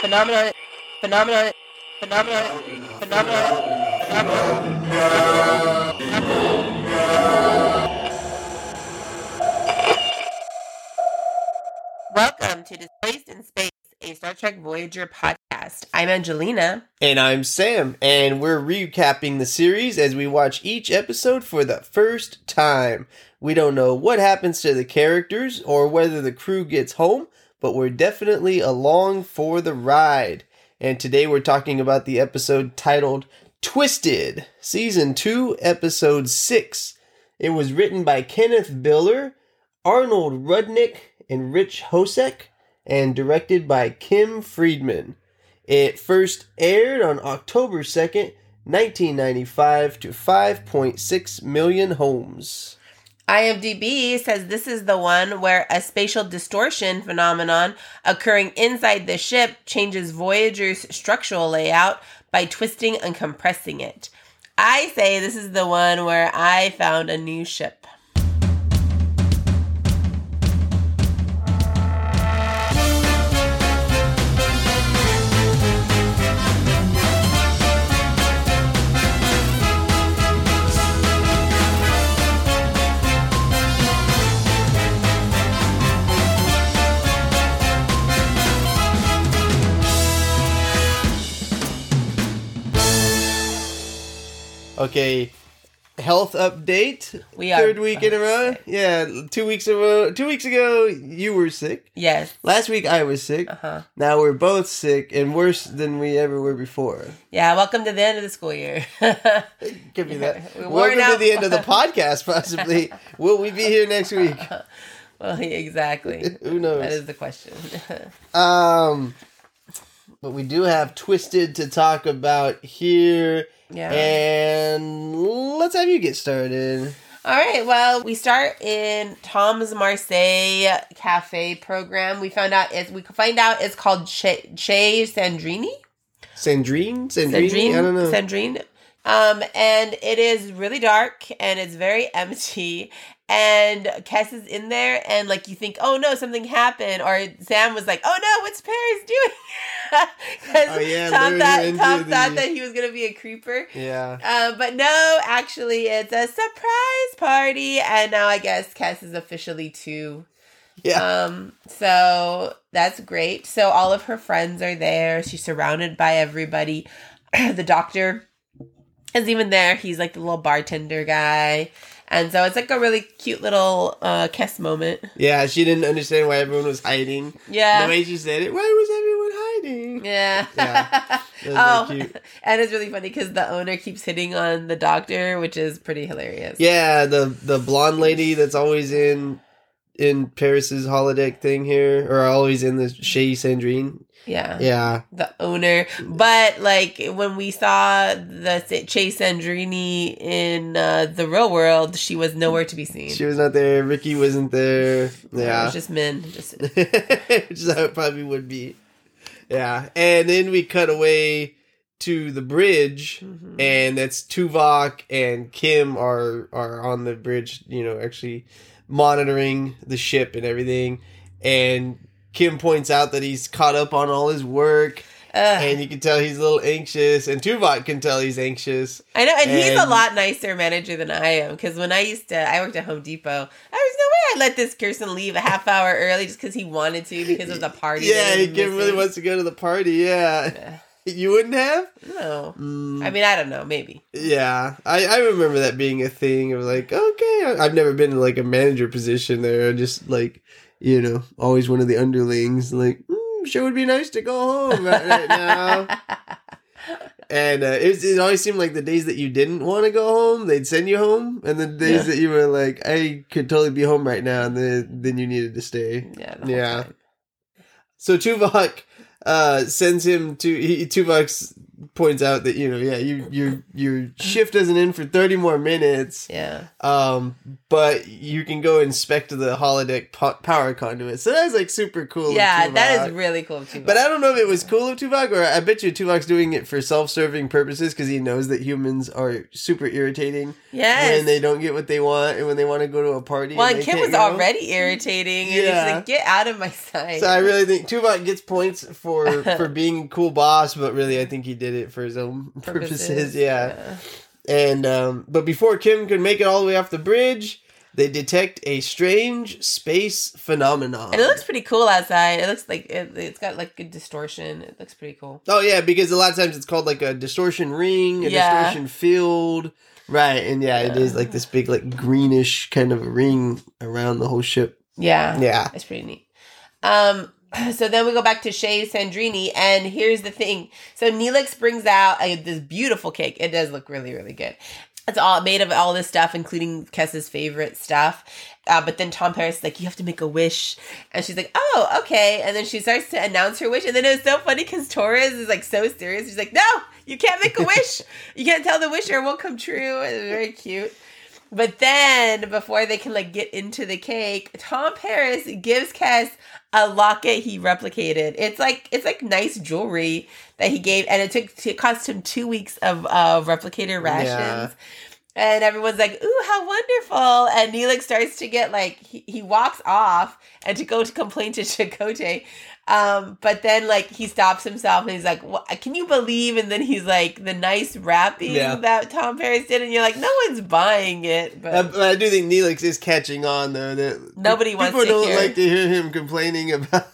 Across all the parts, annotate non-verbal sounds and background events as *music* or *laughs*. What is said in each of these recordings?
phenomenon, phenomenon, phenomenon, phenomenon, phenomenon. Welcome to Displaced in Space, a Star Trek Voyager podcast. I'm Angelina. And I'm Sam, and we're recapping the series as we watch each episode for the first time. We don't know what happens to the characters or whether the crew gets home, but we're definitely along for the ride. And today we're talking about the episode titled Twisted, Season 2, Episode 6. It was written by Kenneth Biller, Arnold Rudnick, and Rich Hosek, and directed by Kim Friedman. It first aired on October 2nd, 1995, to 5.6 million homes. IMDb says this is the one where a spatial distortion phenomenon occurring inside the ship changes Voyager's structural layout by twisting and compressing it. I say this is the one where I found a new ship. Okay, health update. We are third week in a row. sick. Yeah, two weeks in a row. Two weeks ago, you were sick. Yes. Last week, I was sick. Uh huh. Now we're both sick and worse than we ever were before. Yeah. Welcome to the end of the school year. *laughs* Give me that. *laughs* We're Welcome to the end of the podcast. Possibly, *laughs* will we be here next week? well, exactly. Who knows? That is the question. Um, but we do have Twisted to talk about here, yeah. and let's have you get started. All right. Well, we start in Tom's Marseille Cafe program. We found out it's we find out it's called Che, che Sandrini. Sandrine, Sandrine, I don't know. Sandrine. Um, and it is really dark and it's very empty. And Kes is in there, and like you think, oh no, something happened. Or Sam was like, oh no, what's Paris doing? *laughs* Oh, yeah, Tom, thought, Tom the- thought that he was gonna be a creeper. yeah. Uh, but no, actually, it's a surprise party, and now I guess Kes is officially two. Yeah. Um, so that's great. So all of her friends are there. She's surrounded by everybody. *clears throat* the doctor is even there. He's like the little bartender guy. And so it's like a really cute little uh Kes moment. Yeah, she didn't understand why everyone was hiding. Yeah. The way she said it, why was everyone hiding? Yeah. Yeah. *laughs* Oh, *laughs* and it's really funny because the owner keeps hitting on the doctor, which is pretty hilarious. Yeah, the the blonde lady that's always in in Paris's holodeck thing here, or always in the Chez Sandrine. Yeah. Yeah, the owner. But like when we saw the Chez Sandrini in uh, the real world, she was nowhere to be seen. she was not there. Ricky wasn't there. It Yeah, was just men. *laughs* Just which is how it probably would be. Yeah, and then we cut away to the bridge, Mhm. and that's Tuvok and Kim are are on the bridge. You know, actually monitoring the ship and everything. And Kim points out that he's caught up on all his work, Ugh. and you can tell he's a little anxious, and Tuvok can tell he's anxious. I know, and, he's a lot nicer manager than I am. Because when I used to, I worked at Home Depot. There was no way I'd let this person leave a half hour early just because he wanted to because of the party. Yeah, he Kim really wants to go to the party. Yeah, *laughs* you wouldn't have. No, Mm. I mean I don't know. Maybe. Yeah, I, I remember that being a thing. It was like, okay, I've never been in like a manager position there. I just like, you know, always one of the underlings. Like, mm, sure would be nice to go home right, right *laughs* now. And uh, it, was, it always seemed like the days that you didn't want to go home, they'd send you home, and the days Yeah. that you were like, I could totally be home right now, and then then you needed to stay. yeah. Yeah. time. So Tuvok uh, sends him to he, Tuvok's points out that you know, yeah, you your your shift isn't in for thirty more minutes. Yeah. Um, but you can go inspect the holodeck po- power conduit. So that's like super cool. Yeah, that Tuvok. really cool too. But I don't know if it was cool of Tuvok, or I bet you Tuvok's doing it for self-serving purposes because he knows that humans are super irritating yeah when they don't get what they want and when they want to go to a party. well, and and Kim was go. already irritating. And yeah. Like, get out of my sight. So I really think Tuvok gets points for *laughs* for being cool boss, but really I think he did it for his own *laughs* purposes. Yeah. And um, but before Kim could make it all the way off the bridge, they detect a strange space phenomenon. And it looks pretty cool outside. It looks like it, it's got like a distortion. It looks pretty cool. Oh yeah, because a lot of times it's called like a distortion ring, a Yeah. distortion field. Right, and yeah, it Yeah. is like this big like greenish kind of ring around the whole ship. Yeah. Yeah. It's pretty neat. Um, *clears throat* so then we go back to Chez Sandrini, and here's the thing. So Neelix brings out uh, this beautiful cake. It does look really, really good. It's all made of all this stuff, including Kes's favorite stuff. Uh, but then Tom Paris is like, you have to make a wish. And she's like, oh, okay. And then she starts to announce her wish. And then it was so funny because Torres is like so serious. She's like, no, you can't make a wish. *laughs* you can't tell the wish or it won't come true. It was very cute. But then, before they can like get into the cake, Tom Paris gives Kes a locket he replicated. It's like it's like nice jewelry that he gave, and it took it cost him two weeks of uh, replicator rations. Yeah. And everyone's like, "Ooh, how wonderful!" And Neelix starts to get like he, he walks off and to go to complain to *laughs* Chakotay. Um, but then like he stops himself and he's like, "Can you believe?" And then he's like, "The nice wrapping Yeah. that Tom Paris did," and you're like, "No one's buying it." But Uh, but I do think Neelix is catching on though. That Nobody wants people to don't hear. like to hear him complaining about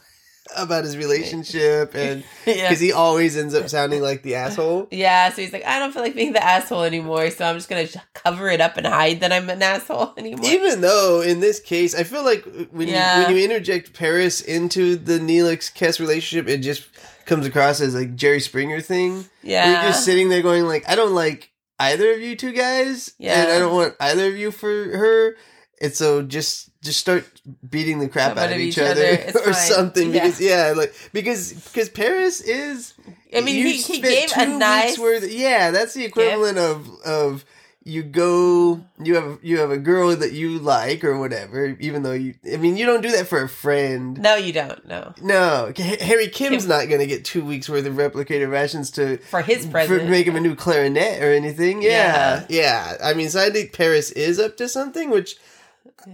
about his relationship *laughs* and yeah. because he always ends up sounding like the asshole. Yeah, so he's like, I don't feel like being the asshole anymore, so I'm just gonna cover it up and hide that I'm an asshole *laughs* anymore. Even though in this case, I feel like when Yeah. you when you interject Paris into the Neelix Kes relationship, it just comes across as like Jerry Springer thing. yeah, You're just sitting there going like, I don't like either of you two guys, Yeah. and I don't want either of you for her. And so just just start beating the crap out of each, other, It's or fine. something Yeah. because yeah, like because because Paris is. I mean, you he, he gave a nice. worth- yeah, that's the equivalent of of you go you have you have a girl that you like or whatever. Even though you, I mean, you don't do that for a friend. No, you don't. No, No, H- Harry Kim's Kim- not going to get two weeks worth of replicator rations to for his for present. make him a new clarinet or anything. Yeah, yeah. I mean, so I think Paris is up to something. Which,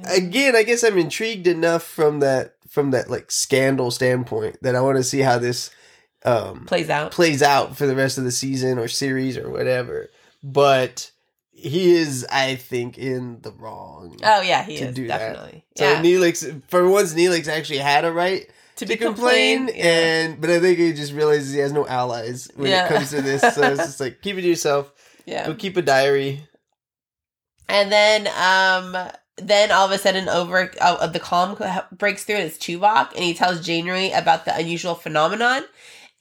again, I guess I'm intrigued enough from that from that like scandal standpoint that I want to see how this um plays out. plays out for the rest of the season or series or whatever. But he is, I think, in the wrong. Oh yeah, he is do that. definitely. So yeah, Neelix, for once, Neelix actually had a right to to be complain, complained. Yeah. and but I think he just realizes he has no allies when Yeah. it comes to this. So it's *laughs* just like keep it to yourself. yeah. Go keep a diary. And then, um, then all of a sudden, over uh, the comm breaks through, and it's Tuvok, and he tells Janeway about the unusual phenomenon.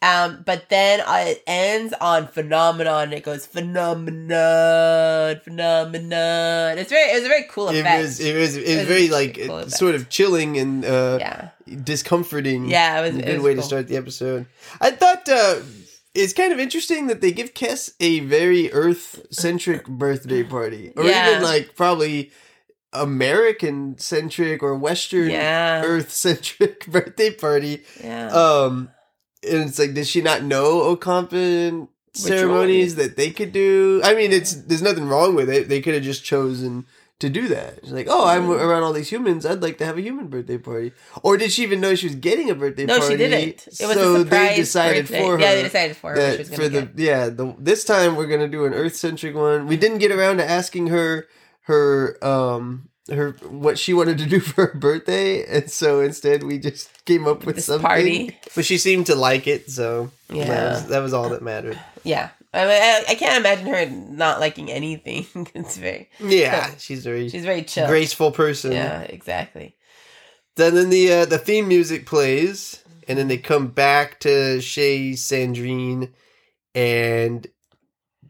Um, but then uh, it ends on phenomenon. It goes phenomenon, phenomenon. It's very, it was a very cool It effect. was, it was, it was, It was very like cool sort of chilling and uh, yeah, discomforting. yeah. It was a good was way cool. to start the episode. I thought uh, it's kind of interesting that they give Kes a very Earth centric *laughs* birthday party, or Yeah. even like probably American centric or Western Yeah, Earth centric *laughs* birthday party. yeah. Um, and it's like, does she not know Ocampan ceremonies that they could do? I mean, it's there's nothing wrong with it. They could have just chosen to do that. It's like, oh, I'm around all these humans. I'd like to have a human birthday party. Or did she even know she was getting a birthday no, party? she didn't. It was so a surprise they decided birthday. for her. Yeah, they decided for her. that for the get. yeah the this time we're gonna do an Earth centric one. We didn't get around to asking her her um her what she wanted to do *laughs* for her birthday, and so instead we just came up with This something. party. But she seemed to like it, so Yeah. that, was, that was all that mattered. Yeah, I, mean, I, I can't imagine her not liking anything. *laughs* it's very. Yeah, she's very She's very chill. graceful person. Yeah, exactly. Then then the uh, the theme music plays, and then they come back to Chez Sandrine, and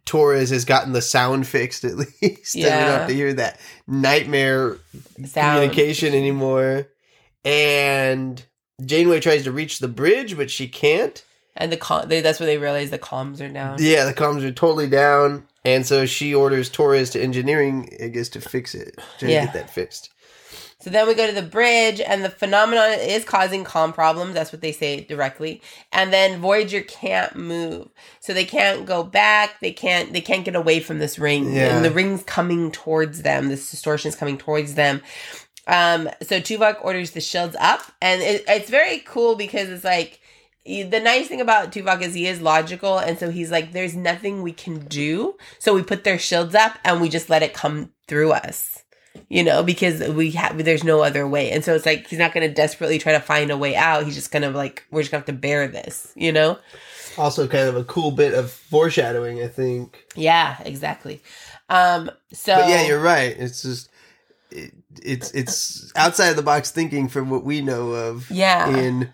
Torres has gotten the sound fixed at *laughs* least. and we don't have to hear that nightmare Sound. communication anymore. And Janeway tries to reach the bridge, but she can't. and the com- they, that's where they realize the comms are down. Yeah, the comms are totally down, and so she orders Torres to engineering, I guess, to fix it, to Yeah. get that fixed. So then we go to the bridge, and the phenomenon is causing comm problems. That's what they say directly. And then Voyager can't move, so they can't go back. They can't. They can't get away from this ring, Yeah. and the ring's coming towards them. This distortion is coming towards them. Um, so Tuvok orders the shields up, and it, it's very cool because it's like the nice thing about Tuvok is he is logical, and so he's like, "There's nothing we can do," so we put their shields up and we just let it come through us, you know, because we have there's no other way, and so it's like he's not going to desperately try to find a way out. He's just gonna like we're just gonna have to bear this, you know. Also, kind of a cool bit of foreshadowing, I think. Yeah, exactly. Um, so But yeah, you're right. It's just it, it's it's outside of the box thinking from what we know of yeah. in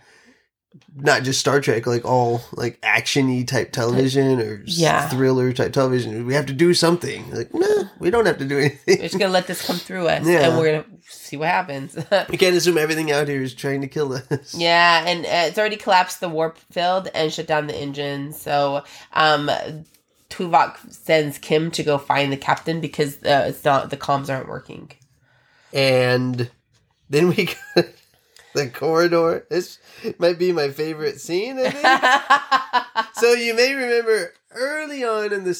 not just Star Trek, like all like actiony type television or Yeah. thriller type television. We have to do something. Like, no, we don't have to do anything. We're just gonna let this come through us, Yeah. and we're gonna see what happens. *laughs* We can't assume everything out here is trying to kill us. Yeah, and uh, it's already collapsed the warp field and shut down the engine. So, um, Tuvok sends Kim to go find the captain because uh, it's not the comms aren't working. And then we *laughs* the corridor. This might be my favorite scene. I think. *laughs* so you may remember early on in the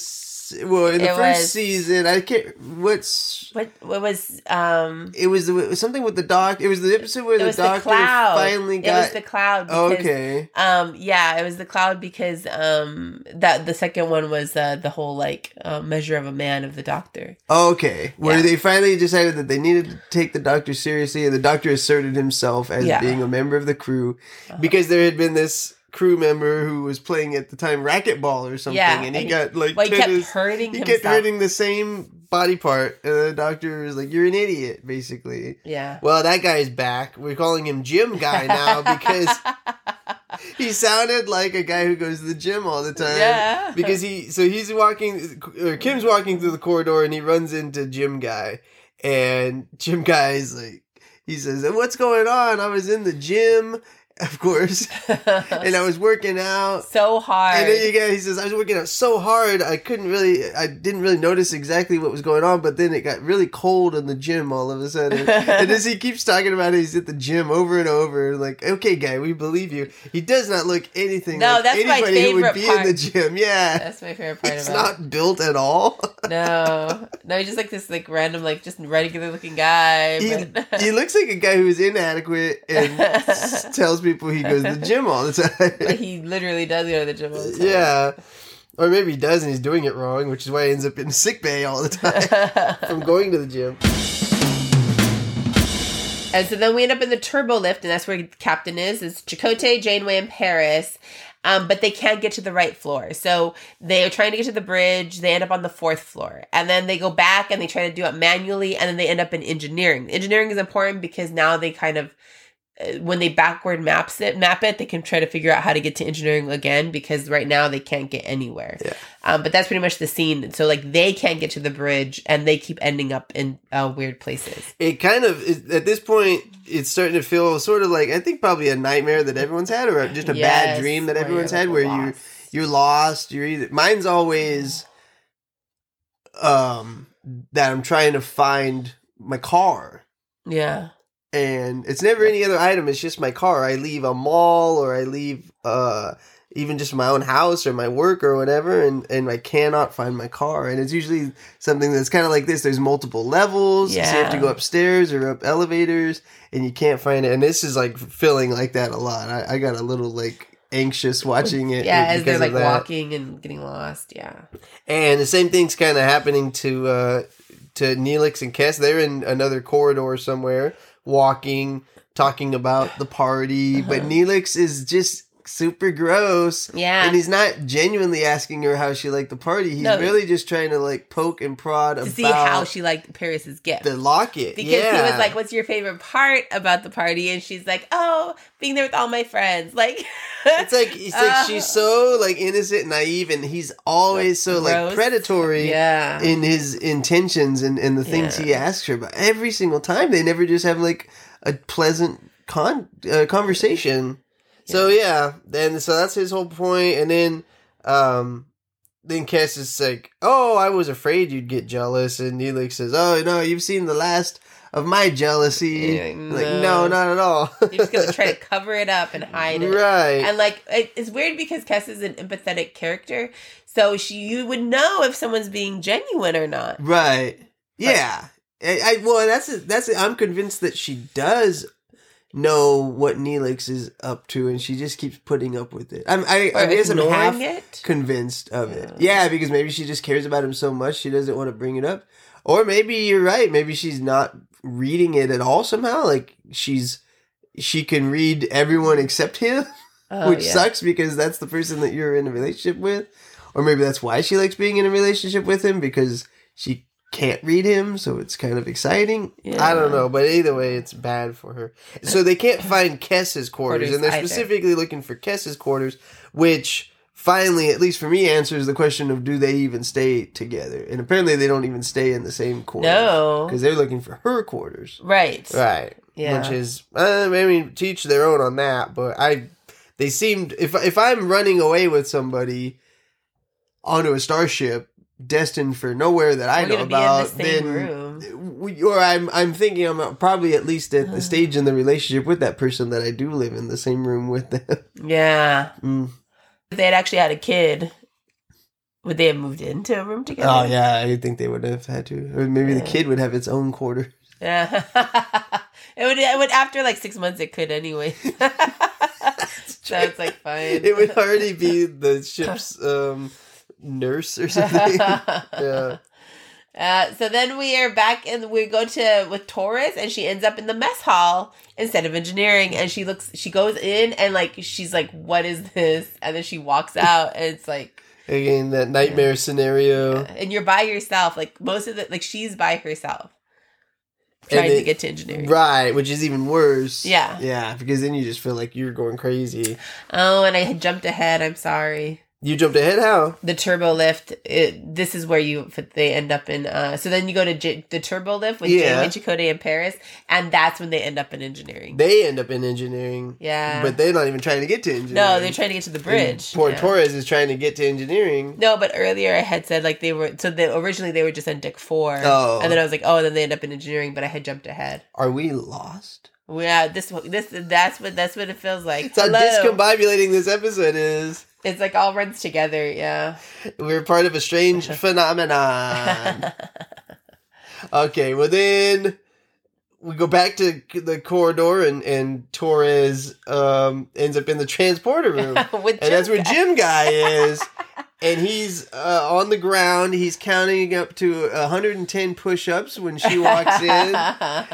well in the It first was- season. I can't. What's what what was um? it was, it was something with the doc. It was the episode where It the the doctor cloud. finally It got. was the cloud. Because, okay. Um. Yeah, it was the cloud because um that the second one was uh, the whole like uh, measure of a man of the doctor. Okay, where Yeah. they finally decided that they needed to take the doctor seriously, and the doctor asserted himself as Yeah. being a member of the crew Uh-huh. because there had been this crew member who was playing at the time racquetball or something, Yeah, and he and- got like he kept tennis- hurting he himself. kept hurting the same body part, and the doctor was like, "You're an idiot," basically. Yeah. Well, that guy's back. We're calling him Gym Guy now because *laughs* he sounded like a guy who goes to the gym all the time. Yeah. Because he, so he's walking, or Kim's walking through the corridor and he runs into Gym Guy. And Gym Guy's like, he says, What's going on? I was in the gym, *laughs* of course, and I was working out. so hard. And then you guys, he says, I was working out so hard, I couldn't really, I didn't really notice exactly what was going on, but then it got really cold in the gym all of a sudden. *laughs* and as he keeps talking about it, he's at the gym over and over, like, okay, guy, we believe you. He does not look anything No, like that's my anybody who would favorite be in the gym. Yeah. That's my favorite part He's about it. not built at all. *laughs* No, no, he's just like this, like random, like just regular looking guy. He, he looks like a guy who is inadequate and tells people he goes to the gym all the time. *laughs* he literally does go to the gym. All the time. yeah. Or maybe he does and he's doing it wrong, which is why he ends up in sick bay all the time *laughs* from going to the gym. and so then we end up in the turbo lift, and that's where Captain is. It's Chakotay, Janeway, and Paris. Um, but they can't get to the right floor. So they are trying to get to the bridge. They end up on the fourth floor. And then they go back and they try to do it manually. And then they end up in engineering. Engineering is important because now they kind of, when they backward maps it, map it, they can try to figure out how to get to engineering again because right now they can't get anywhere. Yeah. Um, but that's pretty much the scene. So like they can't get to the bridge and they keep ending up in uh, weird places. It kind of, is, at this point, it's starting to feel sort of like, I think probably a nightmare that everyone's had or just a bad dream that everyone's had where you you're lost you're either mine's always um that i'm trying to find my car Yeah. And it's never any other item. It's just my car. I leave a mall or i leave uh even just my own house or my work or whatever and and i cannot find my car. And it's usually something that's kind of like this. There's multiple levels. So you have to Yeah. go upstairs or up elevators and you can't find it. And this is like feeling like that a lot. I, I got a little like anxious watching it Yeah, as they're like walking and getting lost. Yeah. And the same thing's kind of happening to uh, to Neelix and Kes. They're in another corridor somewhere, walking, talking about the party. But Uh-huh. Neelix is just super gross. Yeah. And he's not genuinely asking her how she liked the party. He's No. really just trying to like poke and prod to about see how she liked Paris's gift. the locket. because yeah. he was like, "What's your favorite part about the party?" And she's like, "Oh, being there with all my friends." *laughs* Like, It's like it's like Uh, she's so like innocent, and naive, and he's always so like predatory. yeah, in his intentions and, and the things Yeah. he asks her about every single time they never just have like a pleasant con uh, conversation So yeah, then so that's his whole point, and then um then Kes is like, "Oh, I was afraid you'd get jealous," and Neelix says, "Oh no, you've seen the last of my jealousy." Yeah, Like, no. no, not at all. You're just gonna try to *laughs* cover it up and hide it. right? And like it's weird because Kes is an empathetic character, so she you would know if someone's being genuine or not. Right. Yeah. I, I well, that's it. That's it. I'm convinced that she does know what Neelix is up to, and she just keeps putting up with it. I'm, I, I guess I'm half it. convinced of it. Yeah. Yeah, because maybe she just cares about him so much she doesn't want to bring it up, or maybe you're right. Maybe she's not reading it at all somehow. Like she's she can read everyone except him Oh, *laughs* which yeah. sucks because that's the person that you're in a relationship with. Or maybe that's why she likes being in a relationship with him because she can't read him, so it's kind of exciting. Yeah. I don't know, but either way, it's bad for her. So they can't find Kes's quarters, Quarters and they're either. specifically looking for Kes's quarters, which finally, at least for me, answers the question of do they even stay together? And apparently, they don't even stay in the same quarters. No. because they're looking for her quarters. Right. Right. Yeah. Which is, uh, I mean, teach their own on that. But I, they seemed if if I'm running away with somebody onto a starship destined for nowhere that I We're know about, the then room. or I'm I'm thinking I'm probably at least at the *sighs* stage in the relationship with that person that I do live in the same room with them. Yeah. *laughs* Mm. If they had actually had a kid, would they have moved into a room together? Oh yeah, I think they would have had to, or maybe the kid would have its own quarter. Yeah. *laughs* it would. It would after like six months. It could anyway. *laughs* so it's like fine. It would already be the ship's um, nurse or *laughs* something. yeah. Uh, so then we are back and we go to with Torres and she ends up in the mess hall instead of engineering and she looks she goes in and like she's like what is this and then she walks *laughs* out and it's like Again, that nightmare scenario. and you're by yourself like most of the like she's by herself trying to get to engineering Right, which is even worse. Yeah. Yeah, because then you just feel like you're going crazy. oh and I had jumped ahead I'm sorry You jumped ahead? How? the turbo lift it, this is where you they end up in uh so then you go to J- the turbo lift with Yeah. Janeway Chakotay in Paris and that's when they end up in engineering They end up in engineering. yeah But they're not even trying to get to engineering. no they're trying to get to the bridge Poor Yeah. Torres is trying to get to engineering. no but earlier I had said like they were so they, originally they were just on deck four Oh. and then I was like oh and then they end up in engineering but I had jumped ahead Are we lost? yeah this this that's what that's what it feels like It's how discombobulating this episode is. It's like all runs together yeah We're part of a strange *laughs* phenomenon. Okay, well then we go back to the corridor and and Torres um ends up in the transporter room. *laughs* and that's where Gym Gym Guy is. *laughs* And he's uh, on the ground. He's counting up to 110 push-ups when she walks in.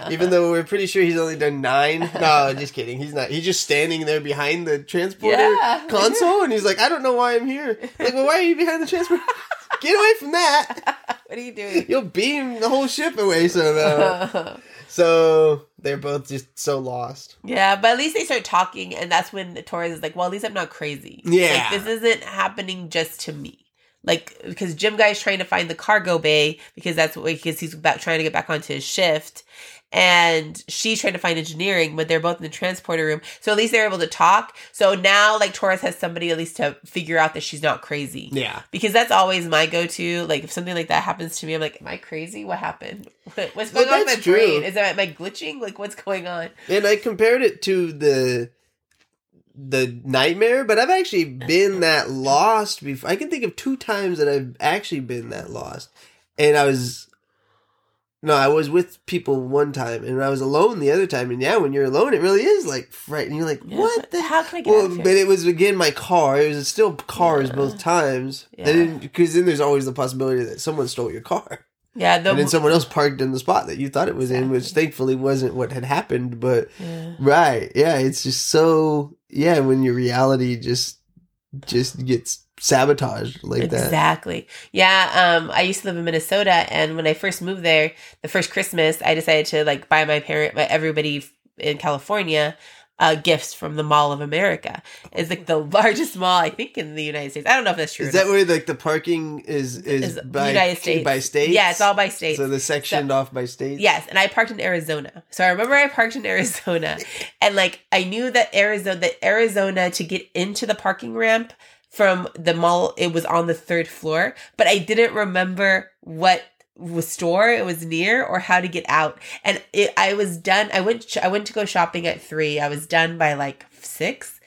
*laughs* Even though we're pretty sure he's only done nine. No, just kidding. He's not. He's just standing there behind the transporter Yeah. console, and he's like, "I don't know why I'm here." Like, well, why are you behind the transporter? *laughs* Get away from that! *laughs* what are you doing You'll beam the whole ship away somehow. so they're both just so lost. Yeah, but at least they start talking, and that's when Torres is like, "Well, at least I'm not crazy. Yeah. like, this isn't happening just to me. Like, because Gym Guy's trying to find the cargo bay because that's what because he's back trying to get back onto his shift, and she's trying to find engineering, but they're both in the transporter room. So at least they're able to talk. So now, like Torres has somebody at least to figure out that she's not crazy. Yeah. Because that's always my go-to. Like if something like that happens to me, I'm like, "Am I crazy? What happened? *laughs* What- What's Well, going on with my true. brain? Is that am I glitching? Like what's going on?" And I compared it to the the nightmare, but I've actually been *laughs* that lost before. I can think of two times that I've actually been that lost. And I was no, I was with people one time and I was alone the other time. And yeah, when you're alone, it really is like frightening. You're like, Yeah, what the How can I get well, out of here? but it was again my car. It was still cars Yeah. both times. Yeah. Because then there's always the possibility that someone stole your car. Yeah, the and then someone else parked in the spot that you thought it was in, which thankfully wasn't what had happened. But yeah. right, yeah, it's just so yeah when your reality just just gets sabotaged like that. exactly. Yeah, um, I used to live in Minnesota, and when I first moved there, the first Christmas, I decided to like buy my parent, my everybody in California, uh, gifts from the Mall of America. It's like the *laughs* largest mall I think in the United States. I don't know if that's true. Is that where like the parking is is, Is by United States by state? Yeah, it's all by state. So the sectioned off by state. Yes, and I parked in Arizona. So I remember I parked in Arizona and like I knew that Arizona that Arizona to get into the parking ramp from the mall it was on the third floor, but I didn't remember what was store it was near or how to get out. And it, I was done. I went sh- I went to go shopping at 3. I was done by like 6.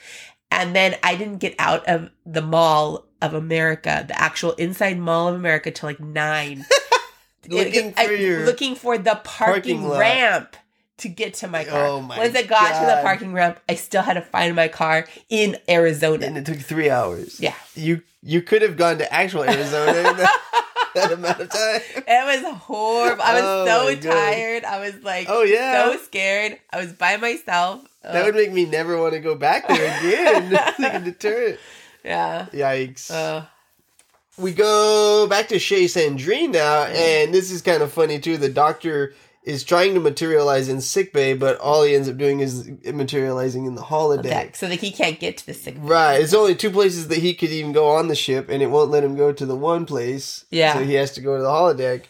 And then I didn't get out of the Mall of America, the actual inside Mall of America till like 9 *laughs* Looking I- for your looking for the parking, parking ramp to get to my car. Oh my Once I got to the parking ramp, I still had to find my car in Arizona. and it took three hours. Yeah. You you could have gone to actual Arizona in that, *laughs* that amount of time. It was horrible. I was Oh so tired. I was like Oh yeah. so scared. I was by myself. that would make me never want to go back there again. *laughs* like a deterrent. yeah. Yikes. Uh, we go back to Chez Sandrine now, and this is kind of funny too. The doctor is trying to materialize in sickbay, but all he ends up doing is materializing in the holodeck. deck, so that he can't get to the sick. Bay. Right. It's only two places that he could even go on the ship, and it won't let him go to the one place. Yeah. So he has to go to the holodeck.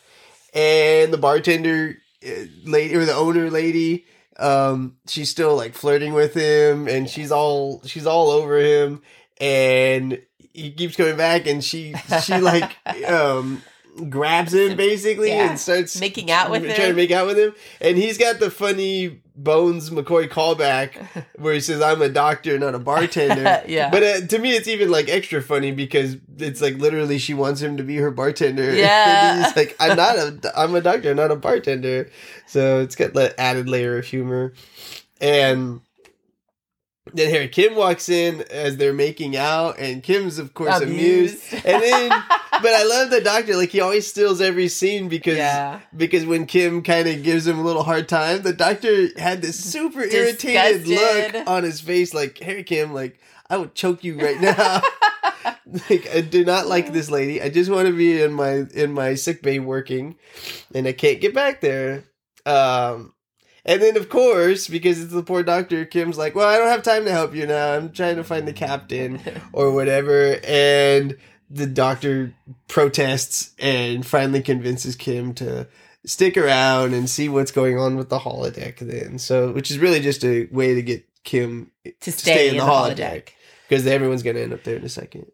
And the bartender uh, lady, or the owner lady, um, she's still like flirting with him, and she's all she's all over him, and he keeps coming back, and she she like *laughs* um grabs him basically Yeah. and starts Making out with trying to him. make out with him, and he's got the funny Bones McCoy callback *laughs* where he says, "I'm a doctor, not a bartender." *laughs* Yeah. But uh, to me, it's even like extra funny because it's like literally she wants him to be her bartender. *laughs* Yeah. he's like, "I'm not a, I'm a doctor, not a bartender." So it's got that added layer of humor, and. Then Harry Kim walks in as they're making out, and Kim's of course amused. Amused. And then, *laughs* but I love the doctor. Like he always steals every scene because Yeah. because when Kim kind of gives him a little hard time, the doctor had this super irritated look on his face, like Harry Kim, like I would choke you right now. *laughs* like I do not like this lady. I just want to be in my in my sick bay working, and I can't get back there. Um, and then of course because it's the poor doctor, Kim's like, "Well, I don't have time to help you now. I'm trying to find the captain *laughs* or whatever." And the doctor protests and finally convinces Kim to stick around and see what's going on with the holodeck. Then, so which is really just a way to get Kim to stay, in, the, holodeck. because everyone's gonna end up there in a second.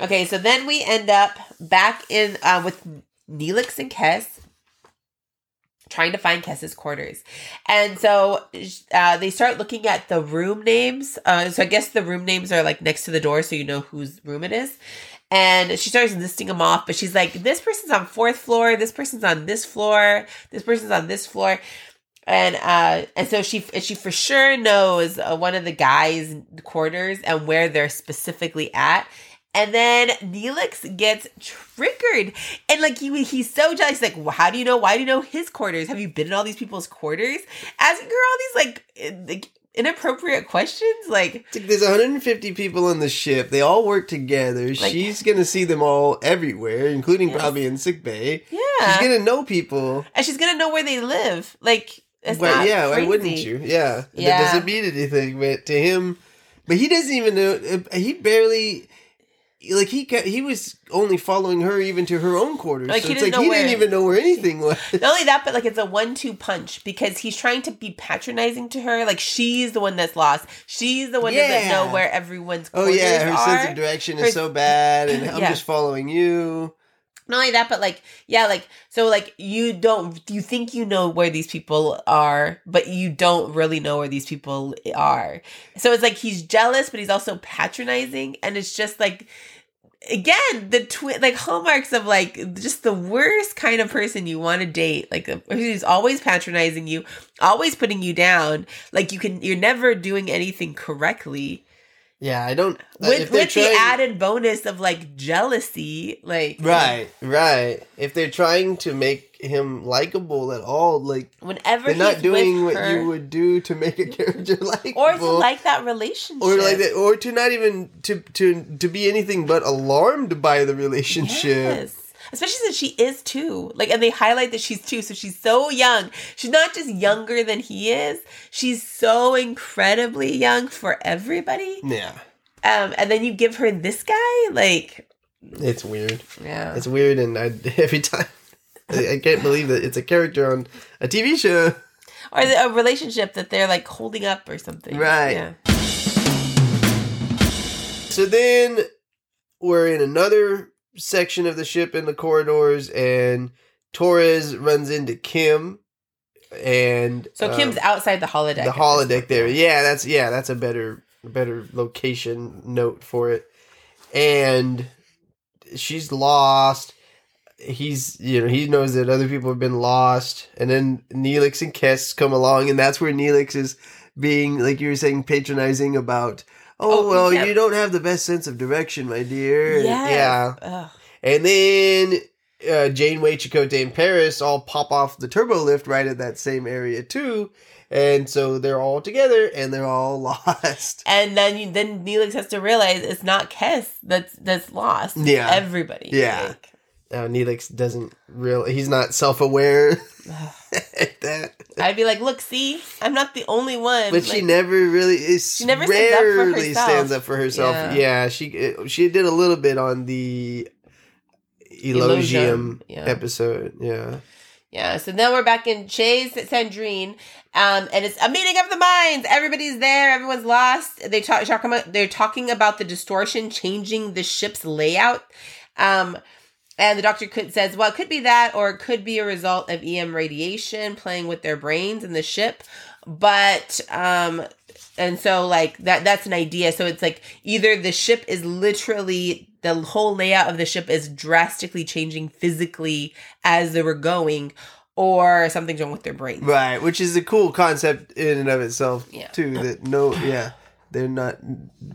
Okay, so then we end up back in uh, with Neelix and Kes trying to find Kes's quarters. And so uh, they start looking at the room names. Uh, so I guess the room names are like next to the door so you know whose room it is. And she starts listing them off, but she's like, this person's on fourth floor, this person's on this floor, this person's on this floor. And uh and so she and she for sure knows uh, one of the guys' quarters and where they're specifically at. And then Neelix gets triggered. And like he he's so jealous. He's like, well, how do you know? Why do you know his quarters? Have you been in all these people's quarters? Asking her all these like, like inappropriate questions. Like, there's 150 people on the ship. They all work together. Like- She's gonna see them all everywhere, including Yes. probably in sick bay. yeah. She's gonna know people. and she's gonna know where they live. Like, it's not yeah, why wouldn't you? Yeah, Yeah. That doesn't mean anything. But to him, but he doesn't even know. uh, He barely. Like he ca- he was only following her even to her own quarters. Like, so he it's didn't like know he where- didn't even know where anything was. *laughs* Not only that, but like it's a one-two punch because he's trying to be patronizing to her. Like she's the one that's lost. She's the one that doesn't know where everyone's Oh yeah, her are. sense of direction Her- is so bad, and *laughs* I'm just following you. Not only that, but like yeah, like so like you don't you think you know where these people are, but you don't really know where these people are. So it's like he's jealous, but he's also patronizing, and it's just like again the twin like hallmarks of like just the worst kind of person you want to date like a who's always patronizing you always putting you down like you can you're never doing anything correctly Yeah, I don't. uh, with with the added bonus of like jealousy like Right, right. If they're trying to make him likable at all, like whenever they're not he's doing what her, you would do to make a *laughs* character like or to like that relationship or like that, or to not even to to to be anything but alarmed by the relationship. yes especially since she is two. Like, and they highlight that she's two, so she's so young. She's not just younger than he is. She's so incredibly young for everybody. Yeah. Um, and then you give her this guy, like, It's weird. yeah, It's weird, and I, *laughs* every time I can't believe that it's a character on a TV show. or a relationship that they're like holding up or something. Right. Yeah. So then we're in another section of the ship in the corridors, and Torres runs into Kim, and So um, Kim's outside the holodeck. the holodeck there. Yeah, that's yeah, that's a better better location note for it. And she's lost. He's you know he knows that other people have been lost, and then Neelix and Kes come along, and that's where Neelix is being like you were saying patronizing about. Oh, Oh, well, yeah. you don't have the best sense of direction, my dear. Yeah, Ugh. and then uh, Janeway, Chakotay, and Paris all pop off the turbo lift right at that same area too, and so they're all together and they're all *laughs* lost. And then you, then Neelix has to realize it's not Kes that's that's lost. It's Yeah. everybody. Yeah. Like, Now Neelix doesn't real he's not self aware *sighs* at *laughs* that, I'd be like, look, see, I'm not the only one. but she never really is. She never stands up rarely stands up for herself. Yeah. Yeah, she she did a little bit on the Elogium Elogium, yeah. episode. Yeah. Yeah, so now we're back in Chez Sandrine, um, and it's a meeting of the minds. Everybody's there. Everyone's lost. They talk, talk about they're talking about the distortion changing the ship's layout. Um, and the doctor could says, well, it could be that, or it could be a result of EM radiation playing with their brains in the ship. But um, and so like that that's an idea. So it's like either the ship is literally the whole layout of the ship is drastically changing physically as they were going, or something's wrong with their brains. Right, which is a cool concept in and of itself Yeah. too. That no, yeah, they're not.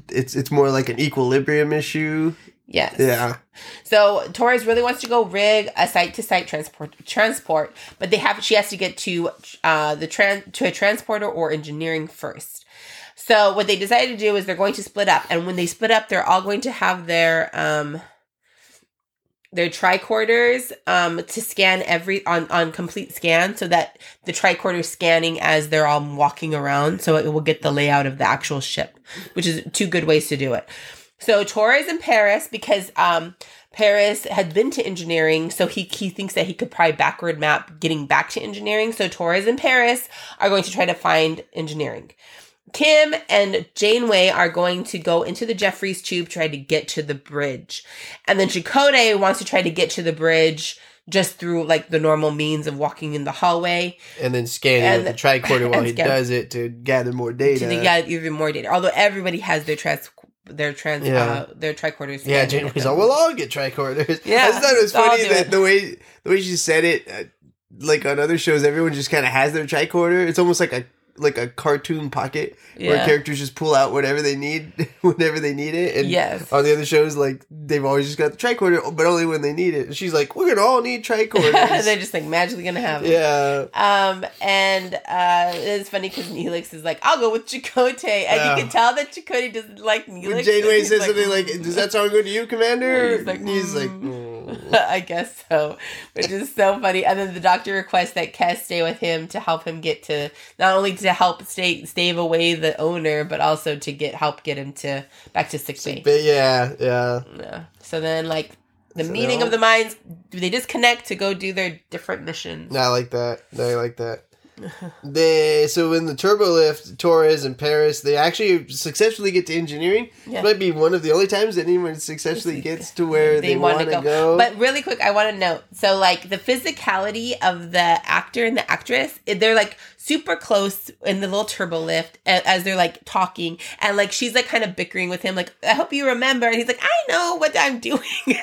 It's it's more like an equilibrium issue. Yes. Yeah, So Torres really wants to go rig a site to site transport transport, but they have she has to get to uh the tran to a transporter or engineering first. So what they decided to do is they're going to split up, and when they split up, they're all going to have their um their tricorders um to scan every on on complete scan so that the tricorder scanning as they're all walking around so it will get the layout of the actual ship which is two good ways to do it so torres and paris because um paris had been to engineering so he he thinks that he could probably backward map getting back to engineering so torres and paris are going to try to find engineering Kim and Janeway are going to go into the Jefferies tube, try to get to the bridge. And then Chakotay wants to try to get to the bridge just through like the normal means of walking in the hallway and then scanning And- with the tricorder while he scan- does it to gather more data. to get even more data. Although everybody has their trans their trans Yeah. uh, their tricorders. yeah, with Janeway's all, "We'll all get tricorders." *laughs* Yeah, I thought it was funny that it. the way the way she said it, uh, like on other shows, everyone just kind of has their tricorder. It's almost like a like a cartoon pocket where characters just pull out whatever they need *laughs* whenever they need it. And Yes. on the other shows, like they've always just got the tricorder, but only when they need it. And she's like, "We're gonna all need *laughs* tricorders." They're just like magically gonna have it. yeah, Um, and uh, it's funny because Neelix is like, I'll go with Chakotay. And Yeah. you can tell that Chakotay doesn't like Neelix. when Janeway says like, something like, "Does that sound good to you, Commander?" He's like, he's like, "Mm." "Mm." *laughs* I guess so, which is so funny. And then the doctor requests that Kes stay with him to help him get to not only to help stay stave away the owner, but also to get help get him to back to sick bay. but yeah, yeah. Yeah. So then, like the So meeting of the minds, do they disconnect to go do their different missions. I like that. I like that. *laughs* they so in the turbo lift, Torres and Paris, they actually successfully get to engineering. Yeah. It might be one of the only times that anyone successfully gets to where they, want to go. But really quick, I want to note. So, like the physicality of the actor and the actress, they're like super close in the little turbo lift as they're like talking, and like she's like kind of bickering with him, like I hope you remember, and he's like I know what I'm doing, *laughs* and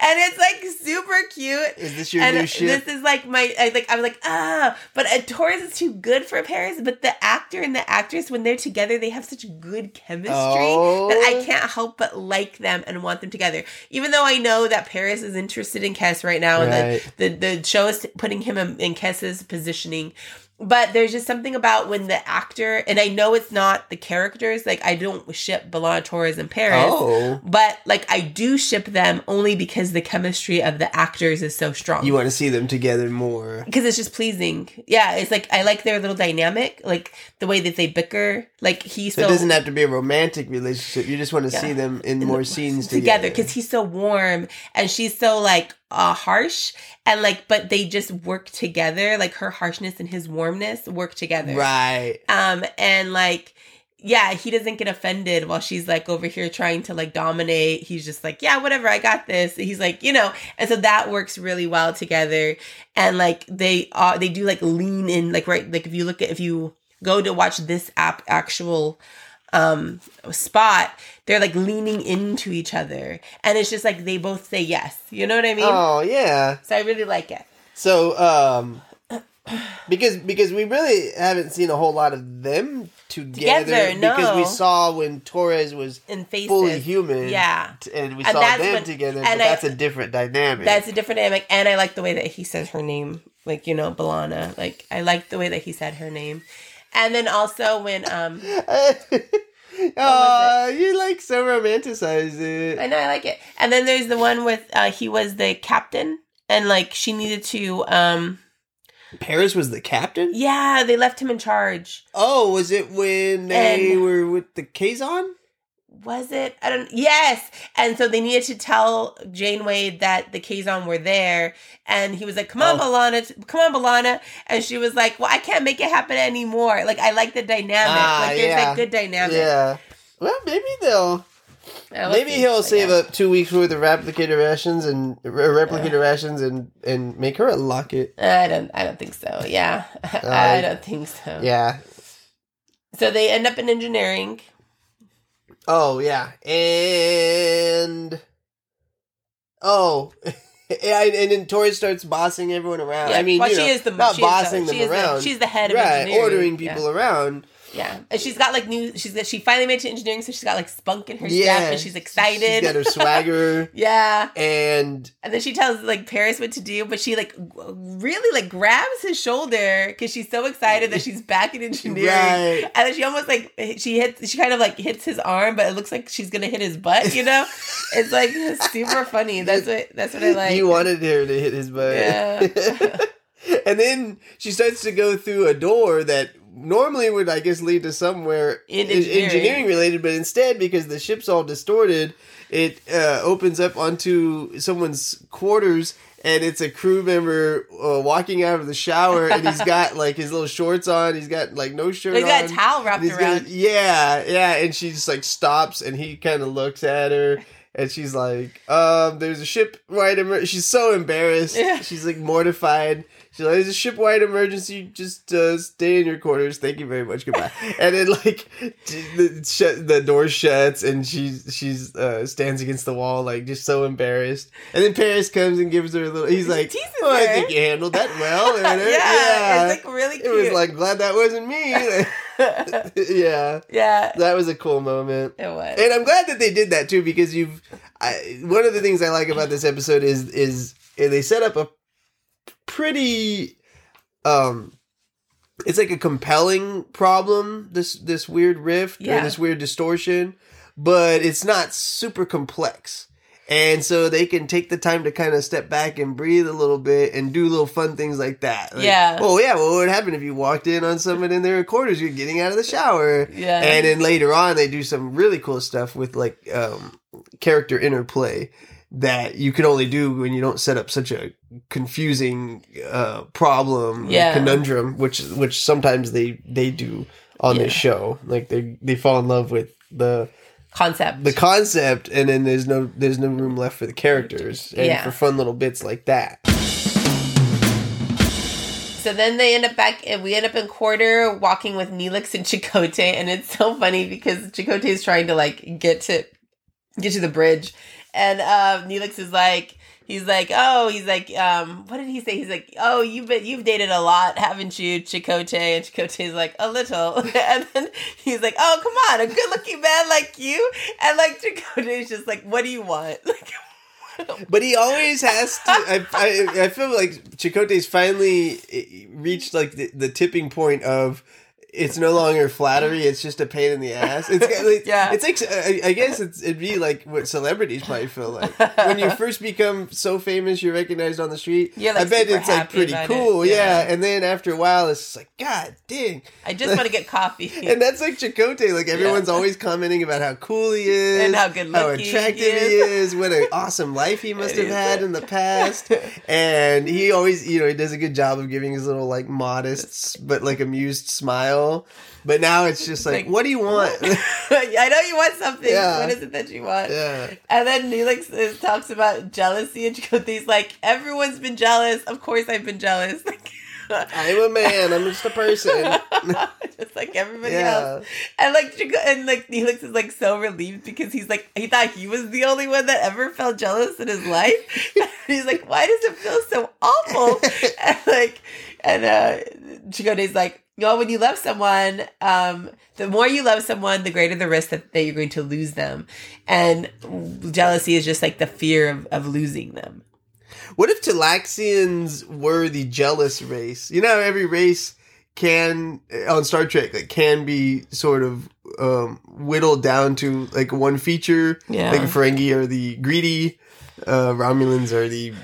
it's like super cute. Is this your and new ship? this is like my I, like I'm like ah, but uh, Torres is too good for Paris. But the actor and the actress, when they're together, they have such good chemistry Oh. that I can't help but like them and want them together. Even though I know that Paris is interested in Kes right now, Right. and the, the the show is putting him in, in Kes's positioning. But there's just something about when the actor and I know it's not the characters. Like I don't ship B'Elanna Torres and Paris. Oh, But like I do ship them only because the chemistry of the actors is so strong. you want to see them together more. because it's just pleasing. Yeah, it's like I like their little dynamic, like the way that they bicker. Like he's So so, it doesn't have to be a romantic relationship. You just want to Yeah. see them in more scenes together together. because he's so warm and she's so like uh harsh and like but they just work together. Like her harshness and his warmness work together. right. Um and like yeah, he doesn't get offended while she's like over here trying to like dominate. He's just like, yeah, whatever, I got this. He's like, you know, and so that works really well together. And like they are, they do like lean in, like right, like if you look at if you go to watch this app actual um spot, they're like leaning into each other, and it's just like they both say yes. You know what I mean? Oh yeah. So I really like it. So um, *clears throat* because because we really haven't seen a whole lot of them together, Together, because we saw when Torres was In faces, fully human. Yeah. And we And saw them when- together, and but I- that's a different dynamic. That's a different dynamic, and I like the way that he says her name, like you know, Balana. Like I like the way that he said her name, and then also when um, *laughs* oh, you like so romanticize it. I know I like it, and then there's the one with uh, he was the captain, and like she needed to um, Paris was the captain. yeah, they left him in charge. Oh, was it when they And- were with the Kazon? Was it? I don't. Yes, and so they needed to tell Janeway that the Kazon were there, and he was like, "Come on, Oh. B'Elanna, come on, B'Elanna," and she was like, "Well, I can't make it happen anymore." Like I like the dynamic. Ah, like there's yeah. that good dynamic. Yeah. Well, maybe they'll. Yeah, we'll maybe see. he'll save yeah. up two weeks worth of replicator rations and uh, replicator rations and and make her a locket. I don't. I don't think so. Yeah, *laughs* I Uh, don't think so. Yeah. So they end up in engineering. Oh yeah, and oh. *laughs* Yeah, and then Tori starts bossing everyone around. Yeah, I mean, well, she know, is the not the- bossing she them is the- around. she's the head of right, engineering. ordering Yeah. people around. Yeah, and she's got like new. She's she finally made it to engineering, so she's got like spunk in her Yeah, step, and she's excited. She's got her swagger, *laughs* yeah, and and then she tells like Paris what to do, but she like really like grabs his shoulder because she's so excited that she's back in engineering. right. And then she almost like she hits, she kind of like hits his arm, but it looks like she's gonna hit his butt. You know, *laughs* it's like super funny. That's what that's what I like. you wanted her to hit his butt. Yeah. *laughs* and then she starts to go through a door that normally would, I guess, lead to somewhere In engineering. engineering related, but instead, because the ship's all distorted, it uh, opens up onto someone's quarters. And it's a crew member uh, walking out of the shower, and he's got *laughs* like his little shorts on. He's got like no shirt He's got on. a towel wrapped around. got- yeah, yeah, and she just like stops, and he kind of looks at her, and she's like, "Um, there's a ship-wide emer-. She's so embarrassed. *laughs* Yeah. She's like mortified. She's like, "It's a ship-wide emergency. Just uh, stay in your quarters. Thank you very much. Goodbye." *laughs* and then like the the door shuts, and she's she's uh, stands against the wall, like just so embarrassed. And then Paris comes and gives her a little. He's like, "Oh, I think you handled that well." *laughs* yeah, And her- it's like really it was like glad that wasn't me. *laughs* yeah, yeah, that was a cool moment, it was. and I'm glad that they did that too because you've. I, one of the things I like about this episode is is they set up a pretty, um, it's like a compelling problem. This this weird rift Yeah. or this weird distortion, but it's not super complex. And so they can take the time to kind of step back and breathe a little bit and do little fun things like that. Like, Yeah. Oh yeah. Well, what would happen if you walked in on someone in their quarters? You're getting out of the shower. Yeah. And then later on, they do some really cool stuff with like um, character interplay that you can only do when you don't set up such a confusing uh, problem, Yeah. conundrum, which which sometimes they they do on Yeah. this show. Like they they fall in love with the Concept. the concept, and then there's no there's no room left for the characters and Yeah. for fun little bits like that. So then they end up back, and we end up in quarter walking with Neelix and Chakotay, and it's so funny because Chakotay is trying to like get to get to the bridge, and uh, Neelix is like, he's like, oh, he's like, um, what did he say? He's like, oh, you've been you've dated a lot, haven't you, Chakotay? And Chakotay's like, a little, *laughs* and then he's like, oh, come on, a good looking man like you, and like Chakotay's just like, what do you want? *laughs* Like, *laughs* But he always has to. I, I, I feel like Chakotay's finally eh, reached like the, the tipping point of it's no longer flattery; it's just a pain in the ass. It's *laughs* like, Yeah. It's like I, guess it's, it'd be like what celebrities probably feel like when you *laughs* first become so famous, you're recognized on the street. You're, like, I bet it's like pretty cool, yeah. Yeah. And then after a while, it's like God dang. I just want to get coffee. *laughs* And that's like Chakotay. Like everyone's always commenting about how cool he is, And how good how looking he attractive he is, what an awesome life he must have had in the past. And he always, you know, he does a good job of giving his little like modest but like amused smile. But now it's just like, Like, what do you want? *laughs* I know you want something. Yeah. What is it that you want? yeah. And then Neelix is, talks about jealousy, and Chakotay's like, everyone's been jealous. Of course, I've been jealous. *laughs* I'm a man. I'm just a person. *laughs* just like everybody Yeah. else. And like, and like Neelix is like so relieved because he's like, he thought he was the only one that ever felt jealous in his life. he's like, why does it feel so awful? and like, and uh, Chakotay's like, you know, when you love someone, um, the more you love someone, the greater the risk that, that you're going to lose them. And jealousy is just like the fear of, of losing them. What if Talaxians were the jealous race? You know, every race can on Star Trek like can be sort of um, whittled down to like one feature. Yeah. Like Ferengi are the greedy, uh, Romulans are the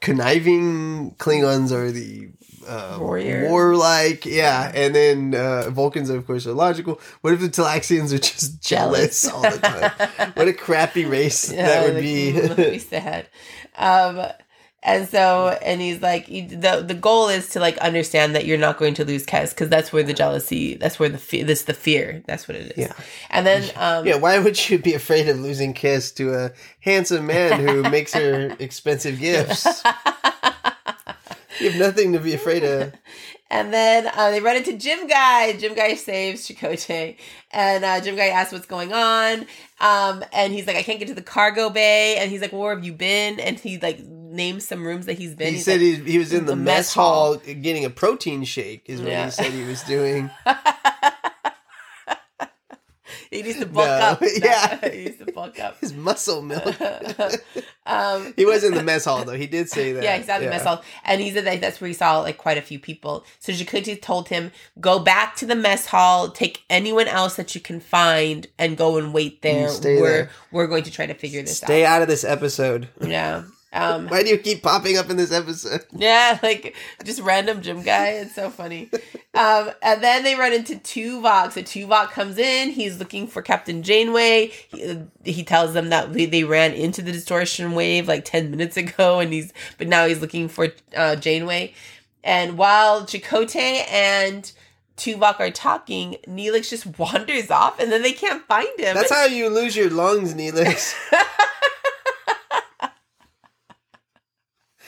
conniving, Klingons are the uh, Warrior. warlike, yeah, and then uh, Vulcans, of course, are logical. What if the Talaxians are just *laughs* jealous, all the time? what a crappy race *laughs* that would be. *laughs* that'd be sad. Um, and so, and he's like, the the goal is to like understand that you're not going to lose Kes because that's where the jealousy, that's where the fear, this the fear, that's what it is. Yeah. And then, um, Yeah, why would you be afraid of losing Kes to a handsome man who makes her expensive gifts? You have nothing to be afraid of. *laughs* And then uh, they run into Gym Guy. Gym Guy saves Chakotay. And uh, Gym Guy asks what's going on. Um, and he's like, I can't get to the cargo bay. And he's like, Where have you been? And he like names some rooms that he's been. He He's said like, he, he was in the, the mess, mess hall hall. getting a protein shake, is what Yeah. he said he was doing. *laughs* he needs to bulk No. up. *laughs* Yeah. he needs to bulk up. His muscle *laughs* milk. um, *laughs* he was in the mess hall, though. He did say that. Yeah, he's at the mess hall, and he said that that's where he saw like quite a few people. So Chakotay told him, "Go back to the mess hall, take anyone else that you can find, and go and wait there. we're there. we're going to try to figure this Stay out." Stay out of this episode. Yeah, um, Why do you keep popping up in this episode? *laughs* yeah, like just random gym guy. It's so funny. Um, and then they run into Tuvok. So Tuvok comes in. He's looking for Captain Janeway. He, he tells them that they, they ran into the distortion wave like ten minutes ago, and he's but now he's looking for uh, Janeway. And while Chakotay and Tuvok are talking, Neelix just *laughs* wanders off, and then they can't find him. That's how you lose your lungs, Neelix. *laughs*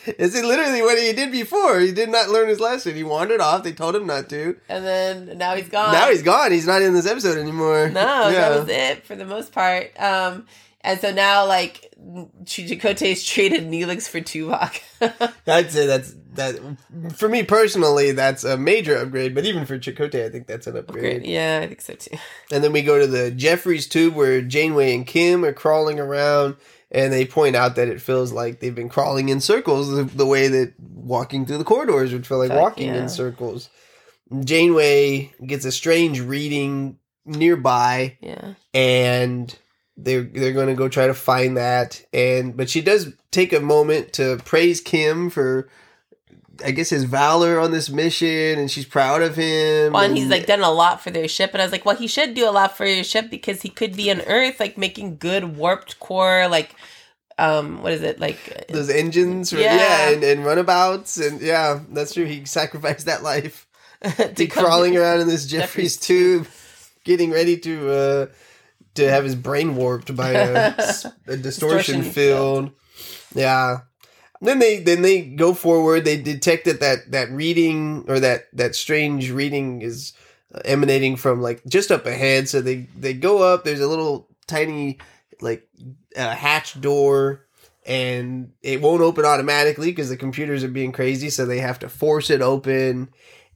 Is it literally what he did before? He did not learn his lesson. He wandered off. They told him not to. and then now he's gone. Now he's gone. He's not in this episode anymore. No, Yeah. that was it for the most part. Um, and so now, like, Ch- Chakotay's traded Neelix for Tuvok. *laughs* I'd say that's that. For me personally, that's a major upgrade. But even for Chakotay, I think that's an upgrade. Great. Yeah, I think so too. And then we go to the Jefferies tube where Janeway and Kim are crawling around, and they point out that it feels like they've been crawling in circles the, the way that walking through the corridors would feel like walking yeah. in circles. Janeway gets a strange reading nearby, Yeah. and they're they're going to go try to find that. And but she does take a moment to praise Kim for. I guess his valor on this mission, and she's proud of him. Well, and he's like done a lot for their ship, and I was like, well, he should do a lot for your ship because he could be on Earth, like making good warped core, like, um, what is it, like, those engines, yeah, Yeah. yeah and, and runabouts, and yeah, that's true. He sacrificed that life *laughs* to crawling *laughs* around in this Jefferies tube, getting ready to uh, to have his brain warped by a *laughs* distortion, Distortion field. Yeah. Then they then they go forward. They detect that that, that reading or that that strange reading is uh, emanating from like just up ahead. So they they go up. There's a little tiny like uh, hatch door and it won't open automatically because the computers are being crazy so they have to force it open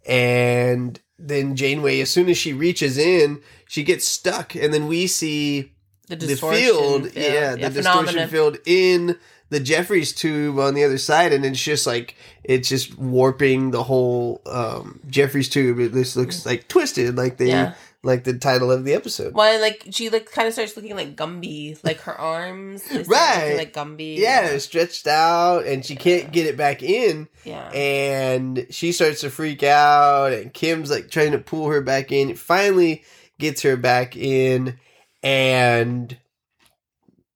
and then janeway as soon as she reaches in she gets stuck and then we see the the field, yeah, the distortion phenomenon. field in the Jefferies tube on the other side, and it's just like it's just warping the whole um, Jefferies tube. It just looks like twisted, like the Yeah. like the title of the episode. Well, like she like kind of starts looking like Gumby, like her arms, Right. like Gumby. Yeah, it's stretched out, and she can't get it back in, yeah. and she starts to freak out, and Kim's like trying to pull her back in. It finally gets her back in, and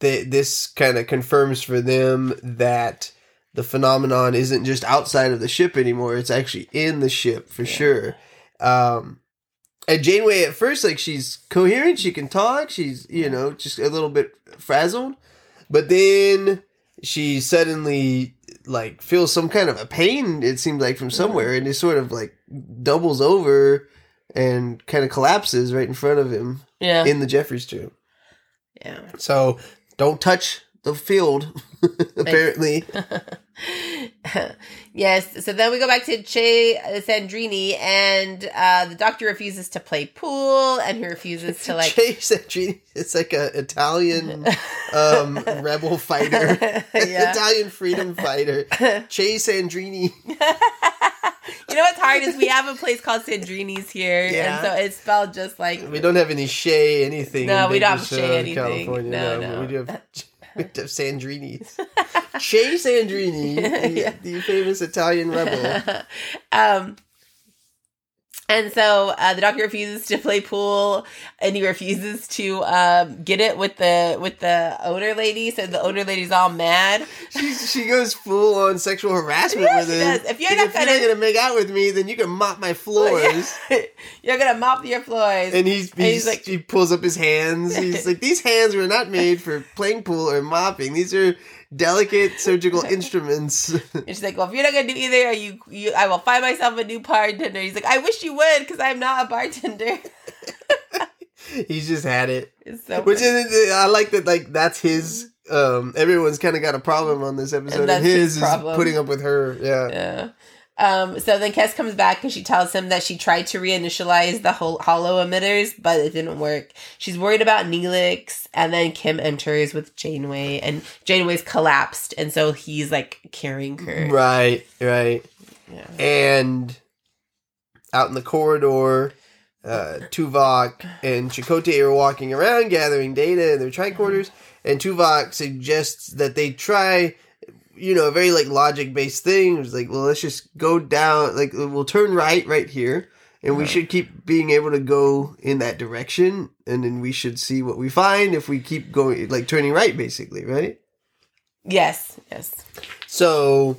th- this kind of confirms for them that the phenomenon isn't just outside of the ship anymore; it's actually in the ship for Yeah. sure. Um, and Janeway at first, like she's coherent, she can talk, she's you know just a little bit frazzled, but then she suddenly like feels some kind of a pain. It seems like from somewhere, and it sort of like doubles over and kind of collapses right in front of him yeah. in the Jefferies tube. yeah. So don't touch the field. *laughs* apparently, *laughs* yes. So then we go back to Chez Sandrini, and uh, the doctor refuses to play pool, and he refuses to *laughs* like. Chez Sandrini, it's like a Italian um, rebel fighter. Italian freedom fighter, Chez Sandrini. You know what's hard is we have a place called Sandrini's here, Yeah. and so it's spelled just like We don't have any Shea anything. No, in we don't have Shea anything. California. No, but no. We do have, *laughs* we have Sandrini's. Chez Sandrini, *laughs* the, Yeah. the famous Italian rebel. *laughs* um, and so uh, the doctor refuses to play pool, and he refuses to um, get it with the with the owner lady. So the owner lady's all mad. She's, she goes full on sexual harassment Yeah, with him. If you're not if you're gonna- not gonna make out with me, then you can mop my floors. *laughs* You're gonna mop your floors. And he's, he's, And he's like- he pulls up his hands. He's *laughs* like, these hands were not made for playing pool or mopping. These are delicate surgical *laughs* instruments. *laughs* And she's like, "Well, if you're not gonna do either, you, you, I will find myself a new bartender." He's like, "I wish you would, because I'm not a bartender." *laughs* he's just had it. It's so Which funny. is, I like that. Like that's his. Um, everyone's kind of got a problem on this episode, and, that's his his is putting up with her. Yeah, Yeah. Um, so then Kes comes back and she tells him that she tried to reinitialize the hol- holo emitters, but it didn't work. She's worried about Neelix, and then Kim enters with Janeway, and Janeway's collapsed, and so he's like carrying her. right, right. Yeah. And out in the corridor, uh, Tuvok and Chakotay are walking around gathering data in their tricorders, and Tuvok suggests that they try, you know, a very like logic based thing. It's like, well, let's just go down, like we'll turn right right here. And we should keep being able to go in that direction, and then we should see what we find if we keep going, like turning right, basically, right? Yes, yes. So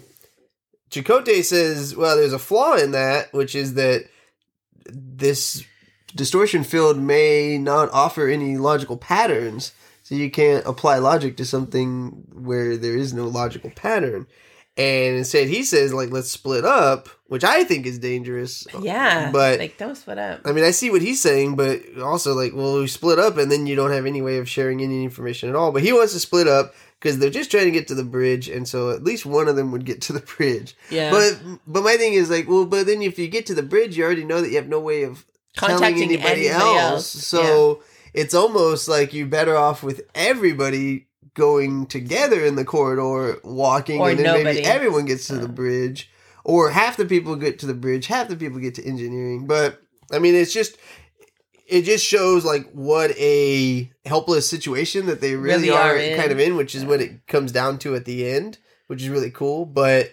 Chakotay says, well, there's a flaw in that, which is that this distortion field may not offer any logical patterns. So you can't apply logic to something where there is no logical pattern. And instead he says, like, let's split up, which I think is dangerous. Yeah. But like, don't split up. I mean, I see what he's saying, but also like, well, we split up, and then you don't have any way of sharing any information at all. But he wants to split up because they're just trying to get to the bridge, and so at least one of them would get to the bridge. Yeah. But but my thing is like, well, but then if you get to the bridge, you already know that you have no way of telling Contacting anybody, anybody else. else. So it's almost like you're better off with everybody going together in the corridor, walking, Or and then maybe everyone gets to the bridge, or half the people get to the bridge, half the people get to engineering. But I mean, it's just. It just shows like what a helpless situation that they really, Really are, are kind of in, which is what it comes down to at the end, which is really cool. But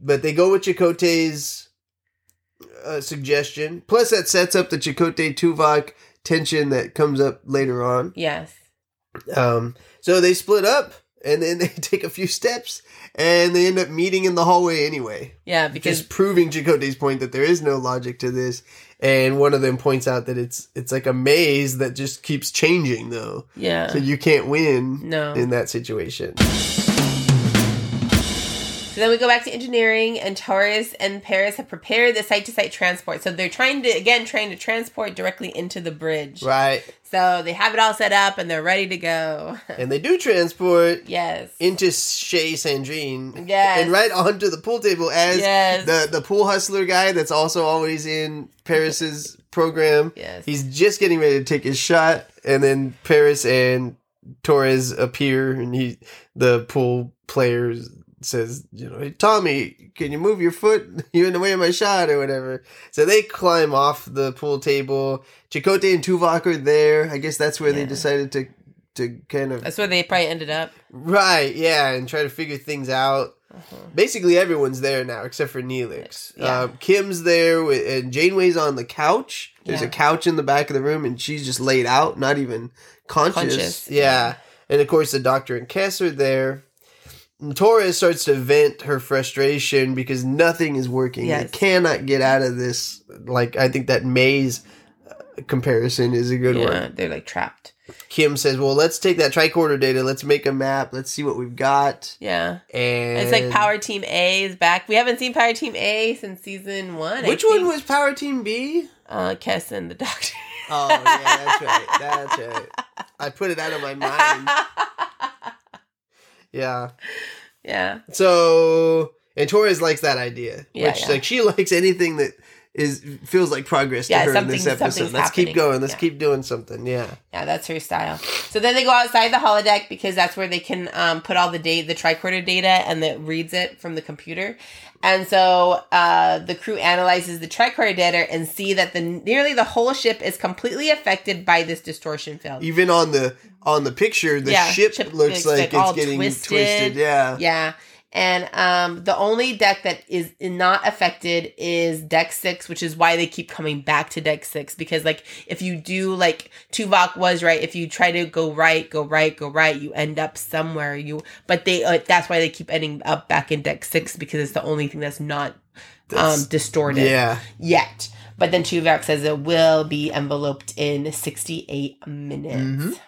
but they go with Chakotay's uh, suggestion. Plus, that sets up the Chakotay Tuvok tension that comes up later on. yes. Um, so they split up, and then *laughs* they take a few steps, and they end up meeting in the hallway anyway. Yeah, because Just proving Chakotay's point that there is no logic to this. And one of them points out that it's it's like a maze that just keeps changing, though. yeah. So you can't win no. in that situation. So then we go back to engineering, and Torres and Paris have prepared the site to site transport. So they're trying to, again, trying to transport directly into the bridge. Right. So they have it all set up and they're ready to go. *laughs* And they do transport yes. into Chez Sandrine. Yes. And right onto the pool table as Yes. the, the pool hustler guy that's also always in Paris's program. Yes. He's just getting ready to take his shot, and then Paris and Torres appear, and he the pool players says, you know, hey Tommy, can you move your foot? *laughs* You're in the way of my shot or whatever. So they climb off the pool table. Chakotay and Tuvok are there. I guess that's where they decided to to kind of That's where they probably ended up. right, yeah, and try to figure things out. Uh-huh. Basically, everyone's there now except for Neelix. Yeah. Um, Kim's there, with, and Janeway's on the couch. There's Yeah. a couch in the back of the room, and she's just laid out, not even conscious. Conscious, Yeah. yeah. and of course the Doctor and Kes are there. Torres starts to vent her frustration because nothing is working. Yes. They cannot get out of this. Like I think that maze uh, comparison is a good one. They're like trapped. Kim says, "Well, let's take that tricorder data. Let's make a map. Let's see what we've got." Yeah. And It's like Power Team A is back. We haven't seen Power Team A since season one. Which one was Power Team B? uh Kes and the Doctor? Oh yeah, that's right. *laughs* That's right. I put it out of my mind. *laughs* Yeah. yeah. So and Torres likes that idea. Yeah, which yeah. like she likes anything that is feels like progress to Yeah, her in this episode. Let's keep going. Let's Yeah. keep doing something. Yeah. Yeah, that's her style. So then they go outside the holodeck because that's where they can um, put all the data, the tricorder data, and that reads it from the computer. And so uh, the crew analyzes the tricorder data and see that the nearly the whole ship is completely affected by this distortion field. Even on the on the picture, the Yeah, ship ship looks looks like, like it's getting twisted. twisted. Yeah. Yeah. And um, the only deck that is not affected is deck six, which is why they keep coming back to deck six. Because, like, if you do, like, Tuvok was right, if you try to go right, go right, go right, you end up somewhere. You, but they, uh, that's why they keep ending up back in deck six because it's the only thing that's not um, distorted Yeah. yet. But then Tuvok says it will be enveloped in 68 minutes. Mhm.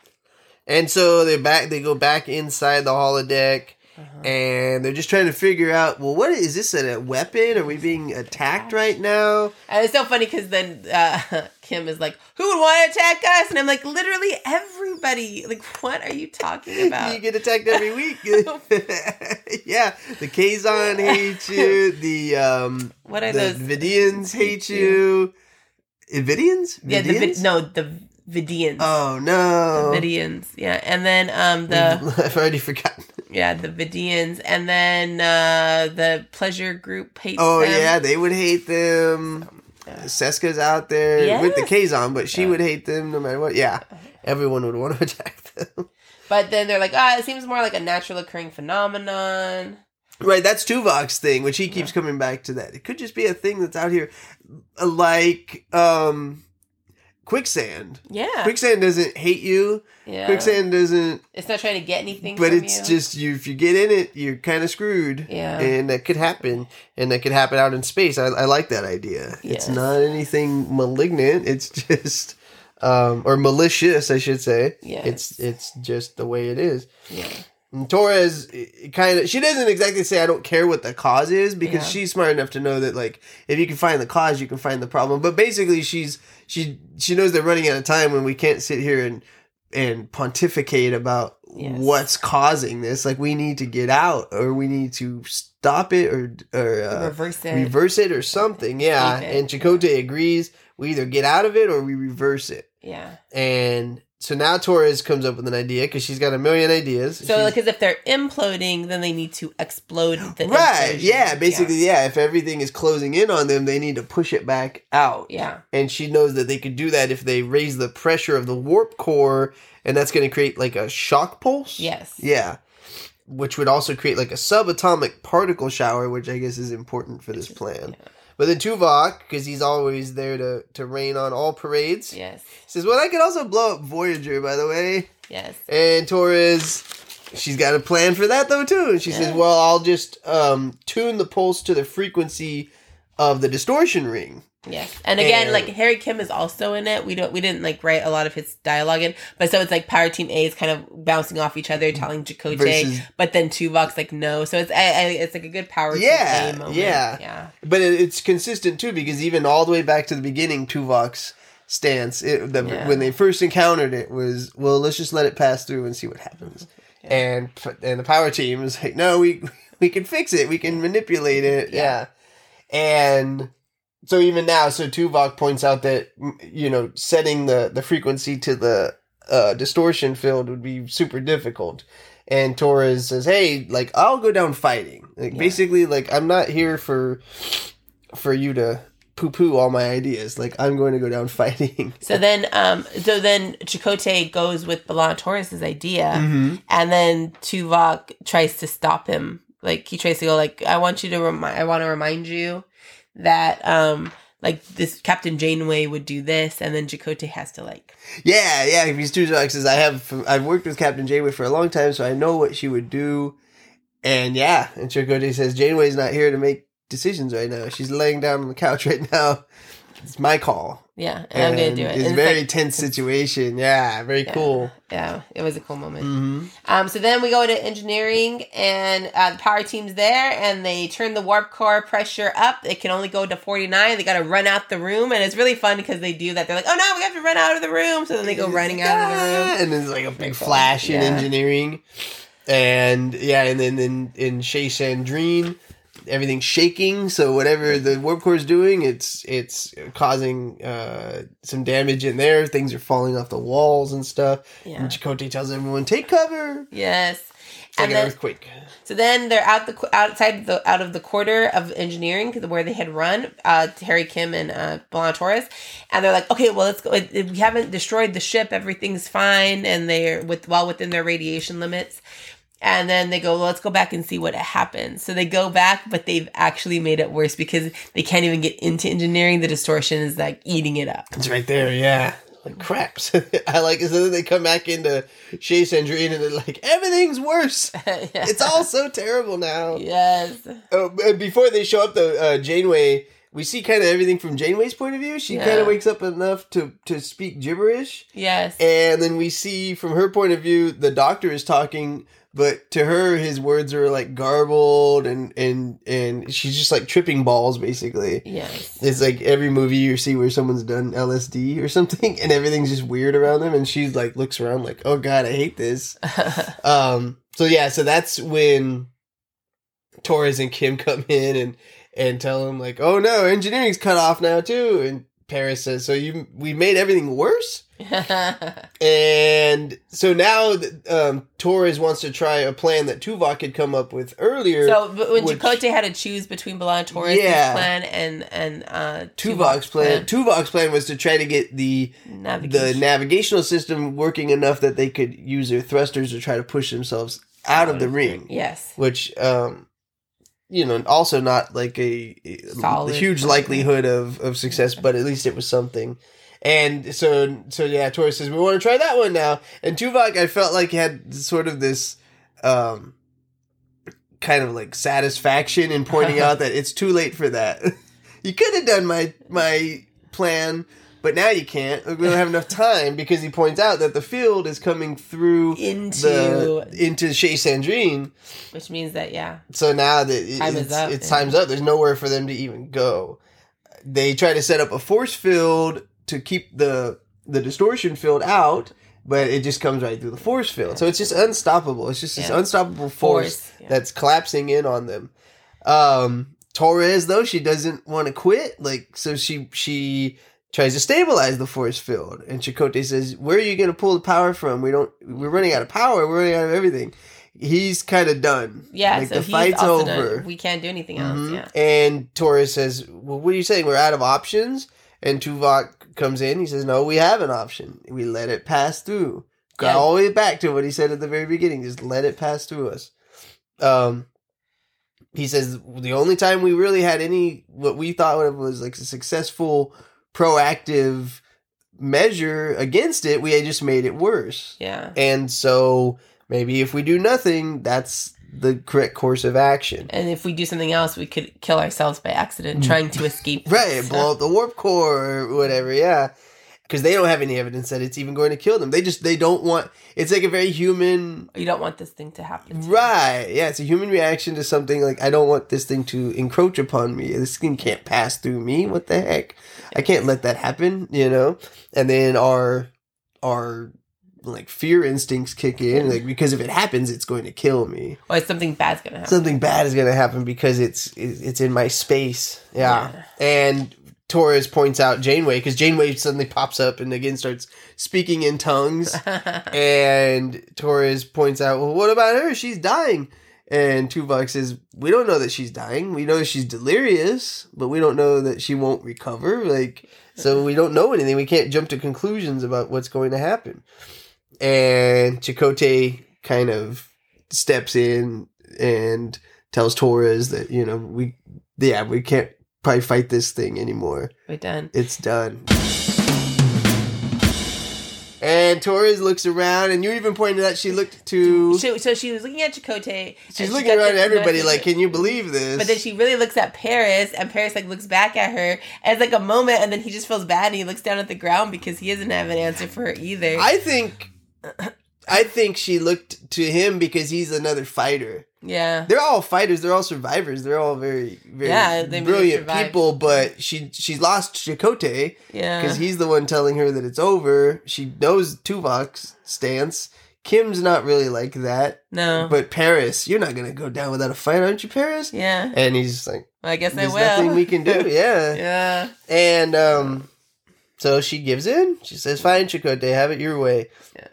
And so they're back. They go back inside the holodeck, Uh-huh. and they're just trying to figure out. Well, what is this? A weapon? Are we being attacked right now? And it's so funny because then uh, *laughs* Kim is like, "Who would want to attack us?" And I'm like, "Literally everybody! Like, what are you talking *laughs* about? you get attacked every week. *laughs* yeah, the Kazon hate you. The um, What are the those? Vidians hate you. Vidians? Yeah, the no, the Vidians. Oh no! Vidians, yeah, and then um the *laughs* I've already forgotten. yeah the Vidians, and then uh the pleasure group hates Oh them. yeah, they would hate them. Seska's out there with the. Kazon, but she would hate them no matter what. Yeah, everyone would want to *laughs* attack them. But then they're like, ah, it seems more like a natural occurring phenomenon. Right, that's Tuvok's thing, which he keeps coming back to that. It could just be a thing that's out here, like um, quicksand. Yeah, Quicksand doesn't hate you. yeah. Quicksand doesn't, It's not trying to get anything, but it's you. just you. If you get in it, you're kind of screwed. Yeah. and that could happen, and that could happen out in space. I, I like that idea. It's not anything malignant. It's *laughs* just, um, or malicious, I should say. Yes. It's it's just the way it is. yeah. And Torres kind of she doesn't exactly say I don't care what the cause is because Yeah. she's smart enough to know that like if you can find the cause you can find the problem. But basically she's she she knows they're running out of time when we can't sit here and and pontificate about Yes. what's causing this. Like we need to get out or we need to stop it or or uh, reverse it. reverse it or something. Yeah, and Chakotay agrees. We either get out of it or we reverse it. yeah. And so now Torres comes up with an idea because she's got a million ideas. So, because if they're imploding, then they need to explode the Right. implosion. Yeah. Basically, yeah. If everything is closing in on them, they need to push it back out. Yeah. And she knows that they could do that if they raise the pressure of the warp core, and that's going to create like a shock pulse. Yes. Yeah. Which would also create like a subatomic particle shower, which I guess is important for this plan. yeah. But then Tuvok, because he's always there to, to rain on all parades, Yes. says, Well, I could also blow up Voyager, by the way. Yes. And Torres, she's got a plan for that though too. And she says, "Well, I'll just um, tune the pulse to the frequency of the distortion ring." Yes. And again, And- like Harry Kim is also in it. We don't we didn't like write a lot of his dialogue in, but so it's like Power Team A is kind of bouncing off each other, telling Chakotay, Versus- but then Tuvok's like no. So it's I, I, it's like a good Power Yeah, Team A moment. yeah. Yeah. But it, it's consistent too because even all the way back to the beginning, Tuvok's stance it, the, Yeah. when they first encountered it was, "Well, let's just let it pass through and see what happens." And and the power team is like, "No, we *laughs* we can fix it. We can manipulate it." Yeah. And so even now, so Tuvok points out that you know setting the the frequency to the uh, distortion field would be super difficult. And Torres says, "Hey, like I'll go down fighting. Like Yeah. basically, like I'm not here for for you to poo poo all my ideas. Like I'm going to go down *laughs* fighting." So then, um, so then Chakotay goes with B'Elanna Torres's idea, Mm-hmm. and then Tuvok tries to stop him. Like he tries to go, like I want you to remind, I want to remind you that, um, like this Captain Janeway would do this, and then Chakotay has to like, Yeah, yeah. He's Tuvok says, "I have I've worked with Captain Janeway for a long time, so I know what she would do." And yeah, and Chakotay says, "Janeway's not here to make decisions right now. She's laying down on the couch right now. It's my call." yeah, and, I'm gonna do it. It's a very like- tense situation. Yeah, very yeah, cool. Yeah, it was a cool moment. hmm Um, so then we go to engineering, and uh, the power team's there, and they turn the warp core pressure up. It can only go to 49. They got to run out the room, and it's really fun because they do that. They're like, oh no, we have to run out of the room. So then they go running out of the room. and there's like a big flash in engineering, and yeah, and then in in Chez Sandrine, everything's shaking. So whatever the warp core is doing, it's it's causing uh, some damage in there. Things are falling off the walls and stuff. Yeah. And Chakotay tells everyone, "Take cover." Yes. It's like And an then, earthquake. so then they're out the outside the out of the quarter of engineering where they had run. Uh, Harry Kim and uh, B'Elanna Torres, and they're like, okay, well, let's go. We haven't destroyed the ship. Everything's fine, and they're with well within their radiation limits. And then they go, well, let's go back and see what happens. So they go back, but they've actually made it worse because they can't even get into engineering. The distortion is like eating it up. It's right there, yeah. Like craps. *laughs* I like it. So then they come back into Chez Sandrine and they're like, everything's worse. *laughs* It's all so terrible now. yes. Oh, and before they show up, though, uh, Janeway, we see kind of everything from Janeway's point of view. She kind of wakes up enough to, to speak gibberish. Yes. And then we see from her point of view, the doctor is talking, but to her, his words are like garbled and, and, and she's just like tripping balls, basically. yes. It's like every movie you see where someone's done LSD or *laughs* something, and everything's just weird around them, and she's like looks around like, "Oh God, I hate this." *laughs* um. So yeah, so that's when Torres and Kim *laughs* come in and and tell him like, "Oh no, engineering's cut off now too." And Paris says, "So you we made everything worse." *laughs* And so now um, Torres wants to try a plan that Tuvok had come up with earlier. So when which- Chakotay had to choose between B'Elanna Torres' Yeah. plan and and uh, Tuvok's plan. Tuvok's plan was to try to get the the navigational system working enough that they could use their thrusters to try to push themselves out of the ring, yes. which um you know also not like a, a huge likelihood of of success, but at least it was something. And so so yeah, Torres says we want to try that one now. And Tuvok I felt like had sort of this um kind of like satisfaction in pointing *laughs* out that it's too late for that. *laughs* you could have done my my plan, but now you can't. We don't have enough time because he points out that the field is coming through Into the into Chez Sandrine. which means that yeah. So now that it, Time it's, up, it's yeah. time's up. There's nowhere for them to even go. They try to set up a force field to keep the the distortion field out, but it just comes right through the force field. So it's just unstoppable. It's just this unstoppable force, Force, yeah. that's collapsing in on them. Um, Torres though she doesn't want to quit. Like so she she tries to stabilize the force field, and Chakotay says, "Where are you going to pull the power from? We don't. We're running out of power. We're running out of everything." He's kind of done. Yeah, like so the fight's also done- over. We can't do anything else. Mhm. Yeah. And Torres says, "Well, what are you saying? We're out of options." And Tuvok comes in. He says, "No, we have an option. We let it pass through." Got Yeah. all the way back to what he said at the very beginning. Just let it pass through us. Um, he says the only time we really had any what we thought of was like a successful, proactive measure against it. We had just made it worse. Yeah. And so maybe if we do nothing, that's the correct course of action. And if we do something else, we could kill ourselves by accident trying to escape. Mm. *laughs* Right, So- blow up the warp core or whatever, yeah. Because they don't have any evidence that it's even going to kill them. They just they don't want it's like a very human You don't want this thing to happen. to you. Right. Yeah, it's a human reaction to something like I don't want this thing to encroach upon me. This thing can't pass through me. What the heck? I can't let that happen, you know? And then our our like fear instincts kick in like because if it happens it's going to kill me. Or something bad's gonna happen. something bad is going to happen because it's it's in my space. Yeah. And Torres points out Janeway because Janeway suddenly pops up and again starts speaking in tongues. *laughs* and Torres points out, well, what about her? She's dying. And Tuvok says, we don't know that she's dying. We know she's delirious, but we don't know that she won't recover. Like, so we don't know anything. We can't jump to conclusions about what's going to happen. And Chakotay kind of steps in and tells Torres that, you know, we, yeah, we can't probably fight this thing anymore. We're done. It's done. And Torres looks around, and you even pointed out she looked to. So, so she was looking at Chakotay. She's looking got around at everybody like, "Can you believe this?" But then she really looks at Paris, and Paris like looks back at her. as like a moment, and then he just feels bad, and he looks down at the ground because he doesn't have an answer for her either. I think, I think she looked to him because he's another fighter. yeah, They're all fighters. They're all survivors. They're all very, very Yeah, brilliant people. But she she's lost Chakotay yeah. because he's the one telling her that it's over. She knows Tuvok's stance. Kim's not really like that. no, But Paris, you're not gonna go down without a fight, aren't you, Paris? yeah. And he's like, Well, I guess I will. nothing we can do." *laughs* Yeah. yeah, And um, so she gives in. She says, "Fine, Chakotay, have it your way." yeah,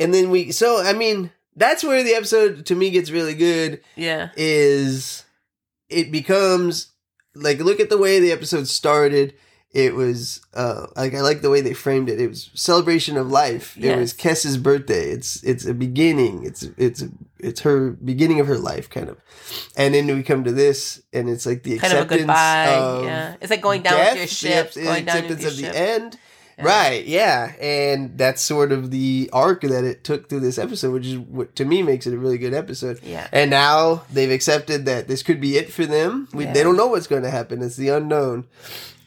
And then we, so I mean, that's where the episode to me gets really good. yeah, Is it becomes like look at the way the episode started. It was uh like I like the way they framed it. It was celebration of life. It was Yes. Kes's birthday. It's it's a beginning. It's it's it's her beginning of her life kind of. And then we come to this and it's like the kind of acceptance goodbye. of yeah, it's like going down death, with your the ship, ac- going down acceptance of ship. the end. Yeah. Right, yeah, and that's sort of the arc that it took through this episode, which is what to me makes it a really good episode. Yeah, And now they've accepted that this could be it for them. We, Yeah. They don't know what's going to happen. It's the unknown.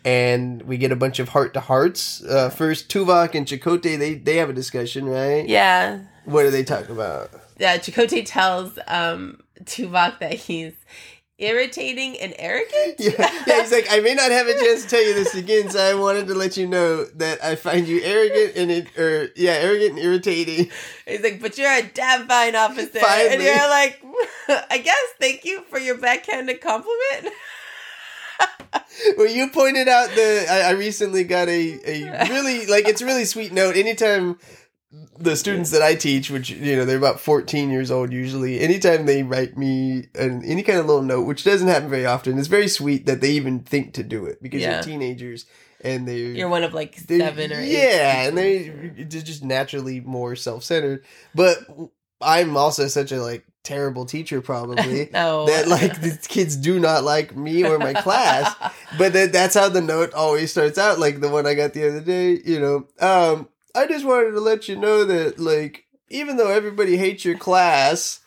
And we get a bunch of heart to hearts. Uh, first, Tuvok and Chakotay, they, they have a discussion, right? yeah. What do they talk about? Yeah, Chakotay tells um Tuvok that he's irritating and arrogant. Yeah, yeah, he's like, I may not have a chance to tell you this again, so I wanted to let you know that I find you arrogant and it, or yeah, arrogant and irritating. He's like, but you're a damn fine officer. And you're like, *laughs* I guess thank you for your backhanded compliment. *laughs* Well, you pointed out the I, I recently got a, a really like it's a really sweet note. Anytime the students that I teach, which you know they're about fourteen years old usually, anytime they write me an, any kind of little note, which doesn't happen very often, it's very sweet that they even think to do it because Yeah. you're teenagers and they're You're one of like seven or eight. yeah, and they they're just naturally more self centered. But I'm also such a like terrible teacher, probably. no. *laughs* That like the kids do not like me or my class, *laughs* but that, that's how the note always starts out. Like the one I got the other day, you know. Um, I just wanted to let you know that, like, even though everybody hates your class,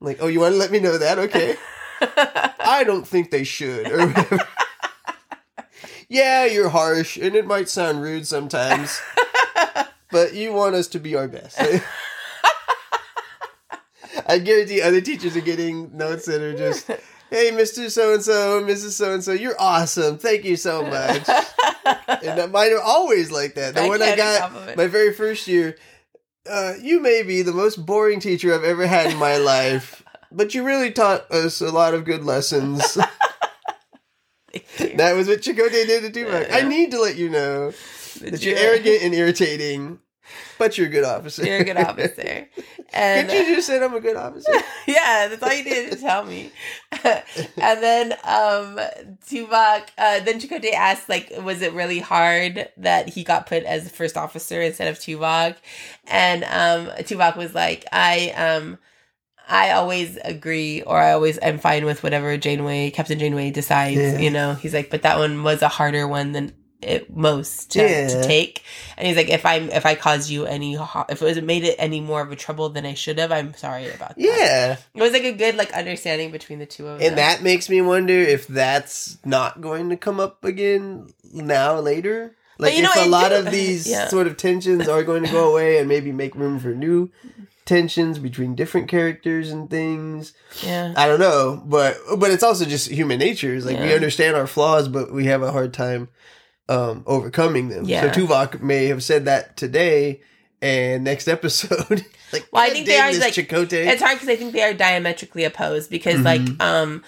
like, oh, you want to let me know that? Okay, *laughs* I don't think they should. Or whatever. *laughs* yeah, you're harsh, and it might sound rude sometimes, but you want us to be our best. *laughs* I guarantee other teachers are getting notes that are just, "Hey, Mister So and So, Mrs. So and So, you're awesome. Thank you so much." *laughs* and mine are always like that. The one I got my very first year, uh, you may be the most boring teacher I've ever had in my life, but you really taught us a lot of good lessons. *laughs* that was what Chakotay did to Tuvok. I need to let you know that you're arrogant and irritating, *laughs* but you're a good officer. You're a good officer. *laughs* And Did you just say I'm a good officer? *laughs* yeah, that's all you did to tell me. and then um Tuvok, uh, then Chakotay asked, like, was it really hard that he got put as the first officer instead of Tuvok? And um Tuvok was like, I um I always agree or I always am fine with whatever Janeway, Captain Janeway decides, Yeah. you know. He's like, but that one was a harder one than it most to, Yeah. to take. And he's like, if I'm if I caused you any if it was made it any more of a trouble than I should have, I'm sorry about that. Yeah. It was like a good like understanding between the two of them. And that makes me wonder if that's not going to come up again now later. Like you know, if a lot of *laughs* these yeah. sort of tensions are going to go away and maybe make room for new tensions between different characters and things. yeah. I don't know, but but it's also just human nature. It's like we understand our flaws, but we have a hard time um overcoming them. Yeah. So Tuvok may have said that today and next episode. *laughs* like Well, I think they are, like- Chakotay. It's hard because I think they are diametrically opposed because Mhm. like um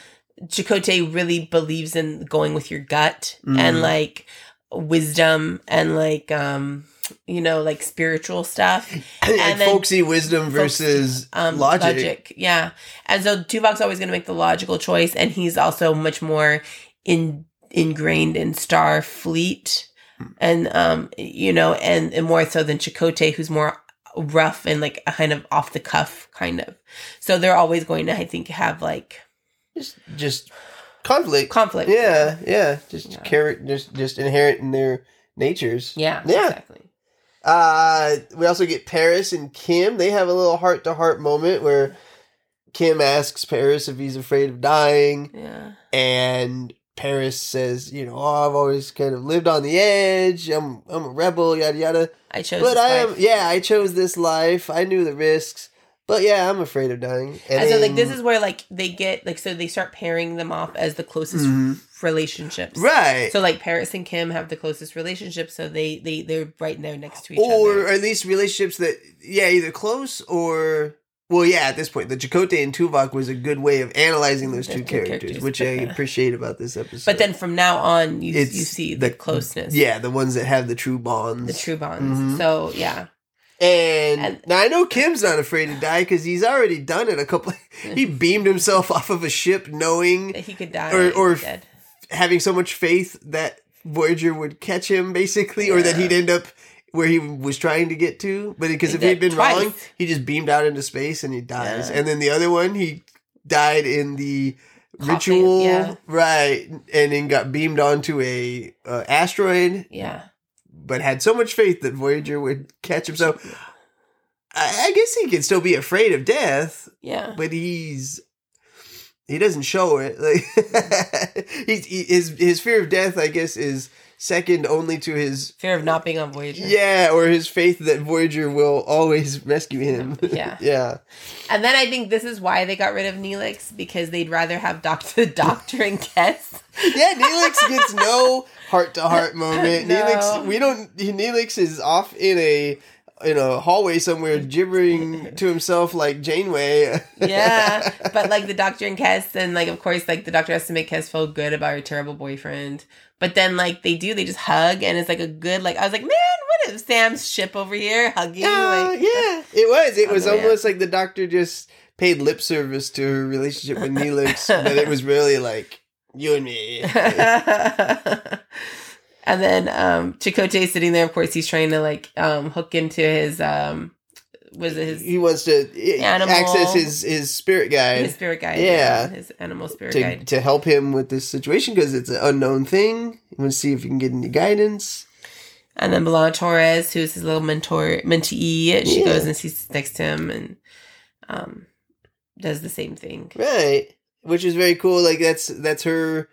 Chakotay really believes in going with your gut Mhm. and like wisdom and like um you know like spiritual stuff *laughs* like And then- folksy wisdom versus um logic. yeah and so tuvok's always going to make the logical choice and he's also much more in ingrained in starfleet and um you know and, and more so than Chakotay who's more rough and like a kind of off the cuff kind of so they're always going to i think have like Just, just conflict. conflict Yeah, yeah. Just Yeah. char- just just inherent in their natures. yeah Yeah. exactly Uh we also get Paris and Kim. They have a little heart to heart moment where Kim asks Paris if he's afraid of dying, yeah and Paris says, you know, oh, I've always kind of lived on the edge. I'm I'm a rebel, yada yada. i chose But I am life. yeah, I chose this life. I knew the risks. But yeah, I'm afraid of dying. and so like this is where like they get like so they start pairing them off as the closest Mhm. relationships right. So like Paris and Kim have the closest relationship, so they they they're right there next to each or other. Or at least relationships that yeah either close or well yeah at this point the Chakotay and Tuvok was a good way of analyzing those two two characters, characters, which I yeah. appreciate about this episode. But then from now on, you you see the, the- closeness, yeah, the ones that have the true bonds. the true bonds. Mhm. So yeah, And, And- now I know Kim's not afraid to die because he's already done it a couple. *laughs* he *laughs* beamed himself off of a ship, knowing that he could die Or- or dead. having so much faith that Voyager would catch him, basically, or that he'd end up where he was trying to get to. But because if he had been twice. wrong, he just beamed out into space and he dies. Yeah. And then the other one, he died in the Coffin, ritual, yeah. right? And then got beamed onto a uh, asteroid, Yeah, but had so much faith that Voyager would catch him. So. I I guess he can still be afraid of death, yeah, but he's he doesn't show it. *laughs* Like *laughs* he's he, his his fear of death, I guess, is second only to his fear of not being on Voyager. yeah, or his faith that Voyager will always rescue him. *laughs* Yeah. *laughs* yeah, and then I think this is why they got rid of Neelix because they'd rather have Doctor *laughs* Doctor and Kes. yeah. Neelix gets no heart to heart moment. No. Neelix, we don't. Neelix is off in a in a hallway somewhere, gibbering to himself like Janeway. yeah, *laughs* but like the doctor and Kes, and like of course, like the doctor has to make Kes feel good about her terrible boyfriend. But then, like they do, they just hug, and it's like a good. Like I was like, man, what if Sam's ship over here hugging? Yeah, like, yeah, it was. It was almost like the doctor just paid lip service to her relationship with Neelix, but it was really like you and me. *laughs* *laughs* and then um Chakotay sitting there. Of course, he's trying to like um hook into his um was it his he wants to eh, Animal. access his his spirit guide his spirit guide? Yeah. his animal spirit to guide. to help him with this situation because it's an unknown thing. Wants to see if he can get any guidance. And then B'Elanna Torres, who's his little mentor mentee, she Yeah. goes and sits next to him and um does the same thing. Right, which is very cool. Like that's that's her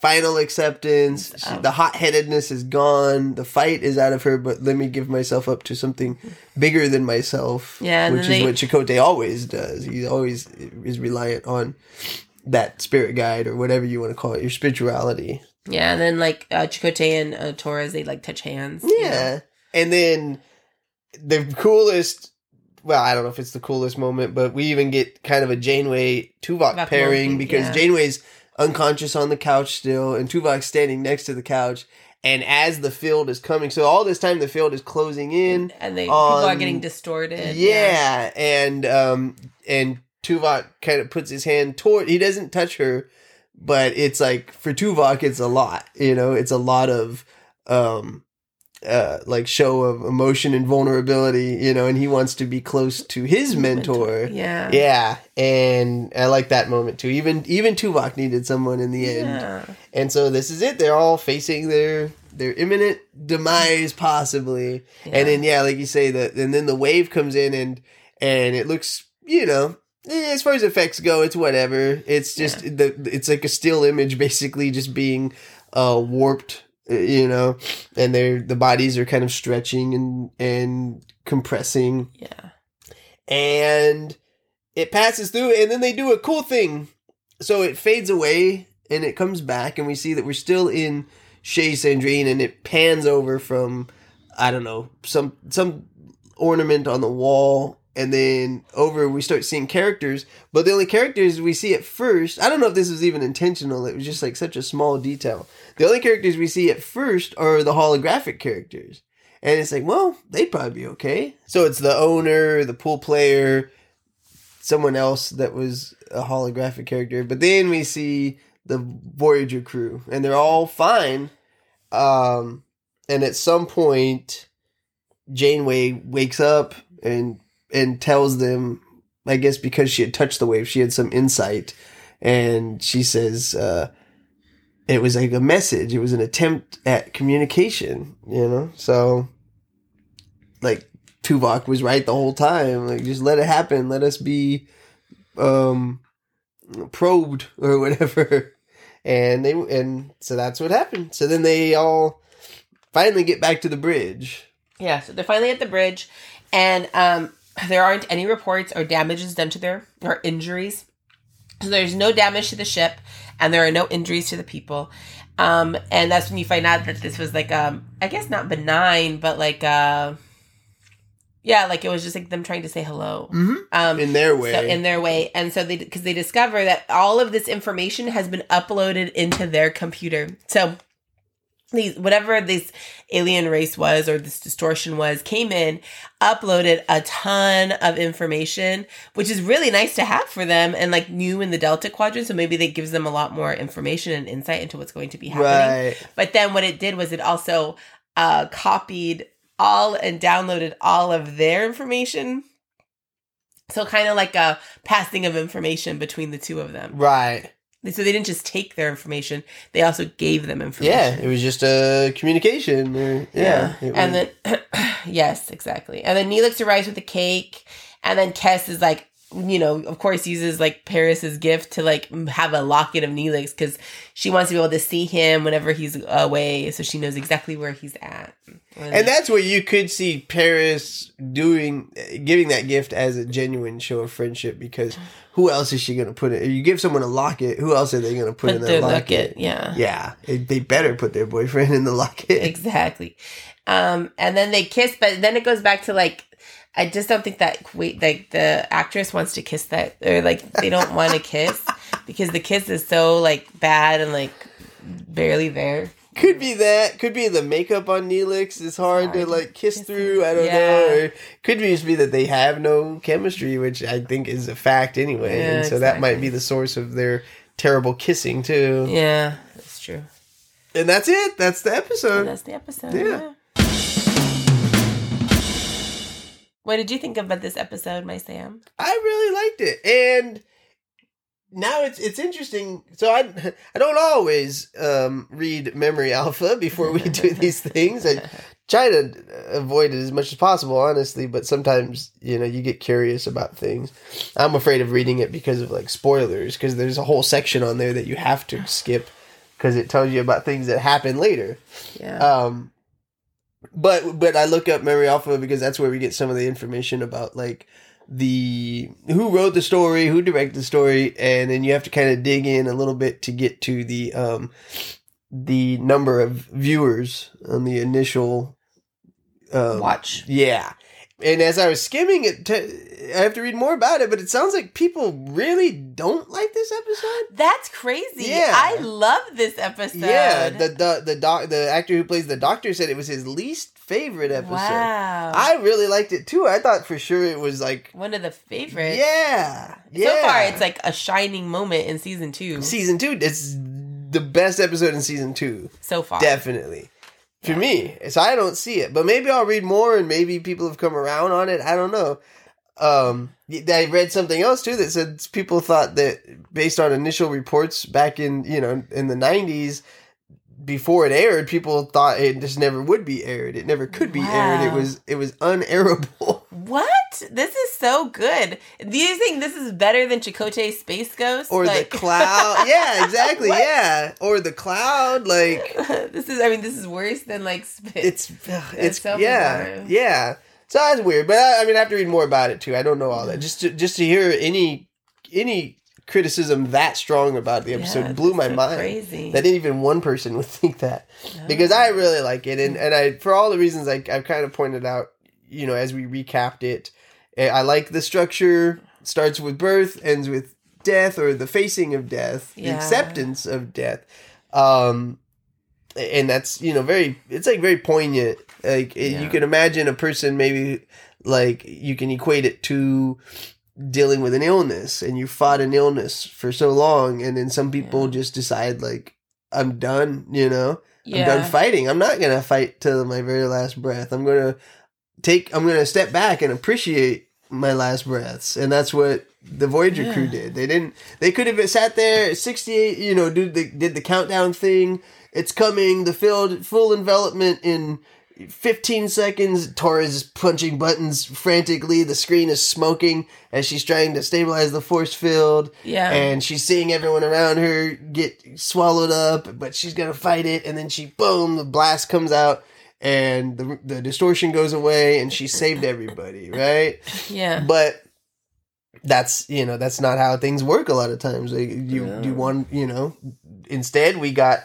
final acceptance. She, Um, the hot headedness is gone. The fight is out of her. But let me give myself up to something bigger than myself. Yeah, which is they- what Chakotay always does. He always is reliant on that spirit guide or whatever you want to call it, your spirituality. Yeah, and then like uh, Chakotay and uh, Torres, they like touch hands. you know? Yeah. And then the coolest well, I don't know if it's the coolest moment, but we even get kind of a Janeway Tuvok pairing because yeah. Janeway's unconscious on the couch still, and Tuvok standing next to the couch. And as the field is coming, so all this time the field is closing in. and they people are getting distorted. Yeah, and um, and Tuvok kind of puts his hand toward. He doesn't touch her, but it's like for Tuvok, it's a lot. You know, it's a lot of um, uh, like show of emotion and vulnerability. You know, and he wants to be close to his mentor. Yeah. Yeah, and I like that moment too. Even even Tuvok needed someone in the end, Yeah. and so this is it. They're all facing their their imminent demise, possibly. Yeah. And then yeah, like you say that, and then the wave comes in and and it looks, you know, eh, as far as effects go, it's whatever. It's just the it's like a still image, basically, just being uh warped, you know, and they're the bodies are kind of stretching and and compressing, Yeah. and it passes through, and then they do a cool thing. So it fades away and it comes back, and we see that we're still in Chez Sandrine, and it pans over from I don't know some some ornament on the wall, and then over we start seeing characters. But the only characters we see at first, I don't know if this was even intentional. It was just like such a small detail. The only characters we see at first are the holographic characters. And it's like, well, they'd probably be okay. So it's the owner, the pool player, someone else that was a holographic character. But then we see the Voyager crew, and they're all fine. Um, and at some point, Janeway wakes up and and tells them, I guess because she had touched the wave, she had some insight, and she says, uh, it was like a message. It was an attempt at communication, you know. So, like Tuvok was right the whole time. Like, just let it happen. Let us be, um, probed or *laughs* whatever. And they and so that's what happened. So then they all finally get back to the bridge. Yeah, so they're finally at the bridge, and um, *clears throat* there aren't any reports or damages done to their or injuries. So there's no damage to the ship, and there are no injuries to the people. Um, and that's when you find out that this was like um, I guess not benign, but like uh, yeah, like it was just like them trying to say hello. Mm-hmm. Um, In their way. so in their way, and so they because they discover that all of this information has been uploaded into their computer. So these whatever this alien race was or this distortion was came in uploaded a ton of information which is really nice to have for them and like new in the delta quadrant so maybe that gives them a lot more information and insight into what's going to be happening right. but then what it did was it also uh copied all and downloaded all of their information so kind of like a passing of information between the two of them Right. So they didn't just take their information; they also gave them information. Yeah, it was just a communication. Or, yeah, it and was- then *clears throat* yes, exactly. And then Neelix arrives with the cake, and then Kes is like, you know, of course, uses like Paris's gift to like have a locket of Neelix because she wants to be able to see him whenever he's away, so she knows exactly where he's at. and that's where you could see Paris doing giving that gift as a genuine show of friendship because who else is she going to put it? If you give someone a locket, who else are they going to put, put in their that locket, locket? yeah. Yeah, they better put their boyfriend in the locket. exactly. Um, and then they kiss, but then it goes back to like, I just don't think that wait, like the actress wants to kiss that, or like they don't want to kiss because the kiss is so like bad and like barely there. Could be that. Could be the makeup on Neelix is hard, to like kiss kiss through. I don't Yeah. know. Or could be just be that they have no chemistry, which I think is a fact anyway. Yeah, and so that might be the source of their terrible kissing too. Yeah, that's true. And that's it. That's the And episode. that's the episode. Yeah. yeah. What did you think about this episode, my Sam? I really liked it, and now it's it's interesting. So I *laughs* I don't always um, read Memory *laughs* Alpha before we do *laughs* these things. I try to avoid it as much as possible, honestly. But sometimes you know you get curious about things. I'm afraid of reading it because of like spoilers, because there's a whole section on there that you have to skip because it tells you about things that happen later. Yeah. Um, but but I look up Memory Alpha because that's where we get some of the information about like the who wrote the story, who directed the story, and then you have to kind of dig in a little bit to get to the um the number of viewers on the initial um, Watch. Yeah. And as I was skimming it, t- I have to read more about it, but it sounds like people really don't like this episode. That's crazy. Yeah. I love this episode. Yeah, the the the doc, the actor who plays the doctor said it was his least favorite episode. Wow. I really liked it too. I thought for sure it was like One of the favorites. yeah, yeah. So far, it's like a shining moment in season two. season two. It's the best episode in season two, so far. definitely for Yeah. me. So I don't see it, but maybe I'll read more and maybe people have come around on it. I don't know. Um, I read something else too that said people thought that based on initial reports back in you know in the nineties, before it aired, people thought it just never would be aired. It never could be aired. It was it was unairable. What? This is so good. Do you think this is better than Chakotay's Space Ghost? or Like- the *laughs* cloud. yeah, exactly. Yeah, or the cloud. Like *laughs* this is. I mean, this is worse than like Spit. it's it's so yeah yeah. So that's weird, but I, I mean, I have to read more about it too. I don't know all that. Just to just to hear any any criticism that strong about the episode Yeah, blew my so mind. Crazy. That even one person *laughs* would think that because oh. I really like it, and and I for all the reasons I I've kind of pointed out, you know, as we recapped it, Eh, I like the structure. Starts with birth, ends with death, or the facing of death, the acceptance of death. Um, and that's you know very. It's like very poignant. Like it- you can imagine a person maybe like you can equate it to dealing with an illness, and you fought an illness for so long, and then some people Yeah. just decide like I'm done. You know. Yeah. I'm done fighting. I'm not gonna fight till my very last breath. I'm gonna take. I'm gonna step back and appreciate my last breaths, and that's what the Voyager Yeah. crew did. They didn't. They could have sat there at 68. You know, did the did the countdown thing. It's coming. The field full envelopment in. 15 seconds, Torres is punching buttons frantically. The screen is smoking as she's trying to stabilize the force field Yeah. and she's seeing everyone around her get swallowed up, but she's gonna fight it, and then she boom, the blast comes out, and the the distortion goes away, and she saved everybody, right? yeah. But that's you know that's not how things work a lot of times. Like you Yeah. you want you know instead we got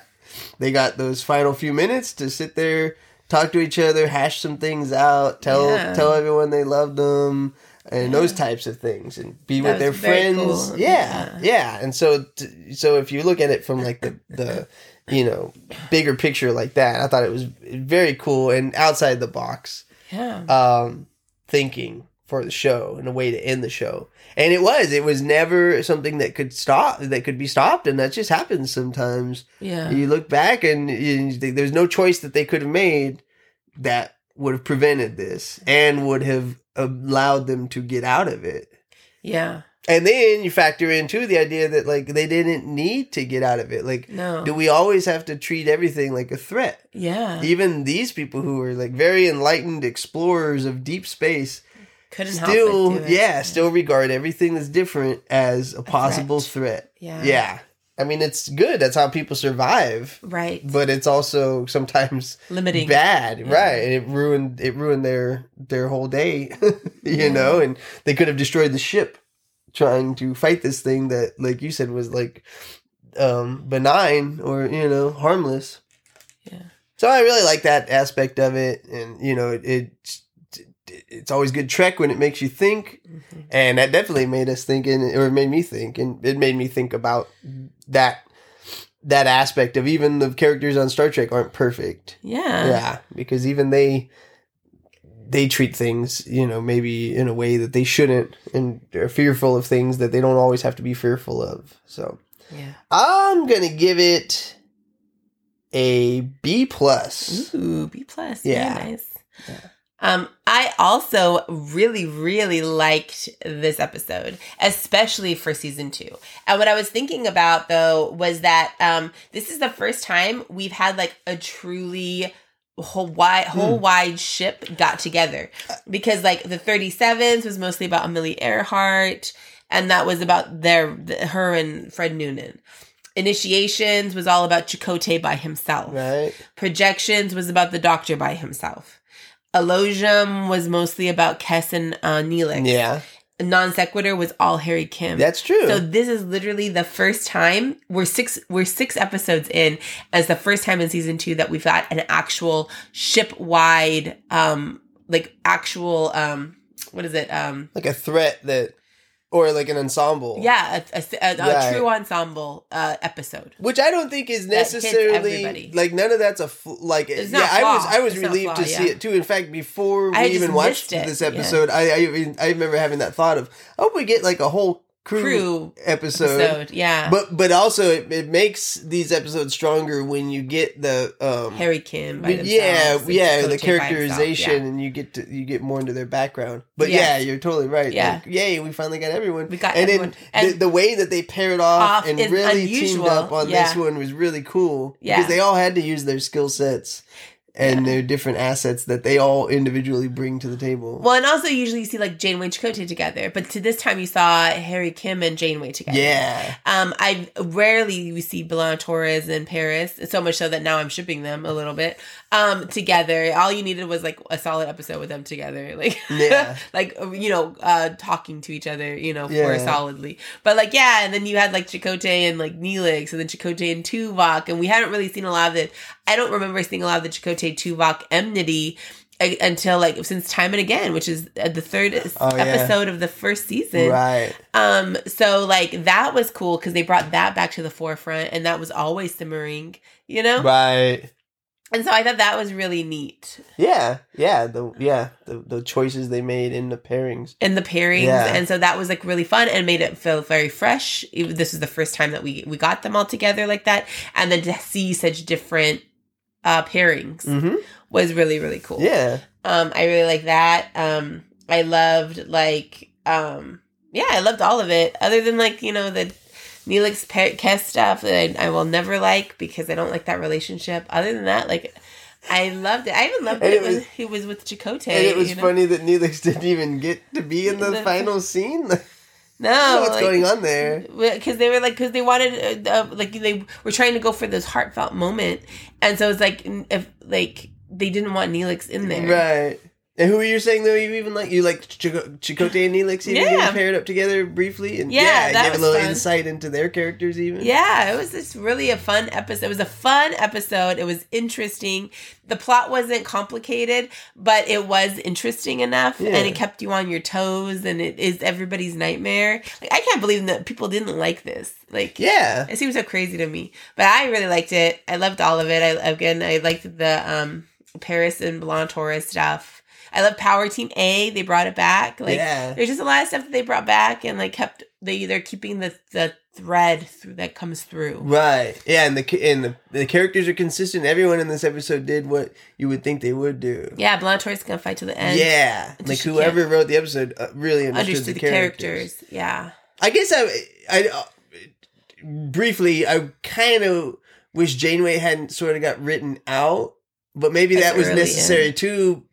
they got those final few minutes to sit there talk to each other hash some things out tell Yeah. tell everyone they love them and those types of things and be That with their friends cool. yeah, Yeah. yeah and so t- so if you look at it from like the the you know bigger picture like that i thought it was very cool and outside the box yeah. um, thinking for the show and a way to end the show. And it was, it was never something that could stop, that could be stopped. And that just happens sometimes. yeah. You look back and you, there's no choice that they could have made that would have prevented this and would have allowed them to get out of it. Yeah. And then you factor in too the idea that like they didn't need to get out of it. Like, No. do we always have to treat everything like a threat? yeah. even these people who were like very enlightened explorers of deep space Couldn't help still it. yeah still regard everything that's different as a possible threat, Yeah. yeah i mean it's good that's how people survive Right. but it's also sometimes Limiting. bad Yeah. right and it ruined it ruined their their whole day *laughs* you Yeah. know and they could have destroyed the ship trying to fight this thing that like you said was like um benign or you know harmless Yeah. so I really like that aspect of it, and you know, it, it it's always good Trek when it makes you think, Mhm. and that definitely made us think, and or it made me think, and it made me think about that that aspect of even the characters on Star Trek aren't perfect. Yeah. yeah, because even they they treat things, you know, maybe in a way that they shouldn't, and they're fearful of things that they don't always have to be fearful of. So Yeah. I'm gonna give it a B plus. Ooh, B plus. Yeah. Very nice. Yeah. Um, I also really, really liked this episode, especially for season two. And what I was thinking about though was that um, this is the first time we've had like a truly whole wide whole wide ship got together because like the 37s was mostly about Amelia Earhart and that was about their the, her and Fred Noonan. Initiations was all about Chakotay by himself. Right? Projections was about the doctor by himself. Elogium was mostly about Kes and uh, Neelix. Yeah, Non sequitur was all Harry Kim. that's true. so this is literally the first time we're six we're six episodes in as the first time in season two that we've got an actual ship wide um like actual um what is it um like a threat that, or like an ensemble. yeah a, a, a- a true ensemble uh episode Which I don't think is necessarily like none of that's a fl- like It's yeah not I was. I was It's relieved flaw, to see yeah. it too. In fact, before we I even watched this yeah. episode, I I, even- I remember having that thought of I hope we get like a whole crew, crew episode. episode yeah But but also it, it makes these episodes stronger when you get the um Harry Kim by yeah, yeah, the Chakotay by himself, characterization, yeah. and you get to you get more into their background. But Yes. yeah, you're totally right. Yeah. Like, yay, we finally got everyone. We got and everyone. then the, And- the way that they paired off, Off and really unusual. teamed up on this one was really cool. Yeah. because they all had to use their skill sets and Yeah. their different assets that they all individually bring to the table. Well, and also usually you see like Janeway and Chakotay together, but to this time you saw Harry Kim and Janeway together. yeah, Um, I rarely we see B'Elanna Torres and Paris, so much so that now I'm shipping them a little bit. Um, together. All you needed was like a solid episode with them together, *laughs* like Yeah. *laughs* like you know, uh, talking to each other, you know, for Yeah. solidly. But like yeah, and then you had like Chakotay and like Neelix, and then Chakotay and Tuvok, and we hadn't really seen a lot of the. I don't remember seeing a lot of the Chakotay Tuvok enmity uh, until like since time and again, which is uh, the third Oh, yeah. episode of the first season. Right. Um, so like that was cool because they brought that back to the forefront, and that was always simmering, you know. Right. And so I thought that was really neat. Yeah. Yeah. The yeah the the choices they made in the pairings. and the pairings Yeah. and so that was like really fun and made it feel very fresh this was the first time that we we got them all together like that and then to see such different uh pairings Mm-hmm. was really really cool Yeah. um i really like that um i loved like um yeah i loved all of it other than like you know the Neelix Pe- Kes stuff that I, I will never like because I don't like that relationship. Other than that, like I loved it. I even loved that it it was, was- he was with Chakotay. And it was you know? funny that Neelix *laughs* didn't even get to be in the The- final scene. *laughs* No, what's like- going on there. because they were like because they wanted uh, uh, like they were trying to go for this heartfelt moment and so it's like if like they didn't want Neelix in there Right. And who were you saying though? You even like you like Chico- Chakotay *sighs* and Neelix even Yeah. getting paired up together briefly, and Yeah, yeah, that gave a little fun. insight into their characters even. yeah it was just really a fun episode it was a fun episode it was interesting the plot wasn't complicated but it was interesting enough Yeah. and it kept you on your toes and it is everybody's nightmare like i can't believe that people didn't like this like Yeah. It seems so crazy to me, but I really liked it. I loved all of it. I again, I liked the um Paris and B'Elanna Torres stuff. I love Power Team A. They brought it back. Like yeah. there's just a lot of stuff that they brought back and like kept they they're keeping the the thread through, that comes through. Right. Yeah, and the and the, the characters are consistent. Everyone in this episode did what you would think they would do. Yeah, Torres gonna fight to the end. yeah. Like whoever wrote the episode uh, really understood, understood the, characters. characters. Yeah, I guess I, I uh, briefly, I kind of wish Janeway hadn't sort of got written out, but maybe That's that was necessary too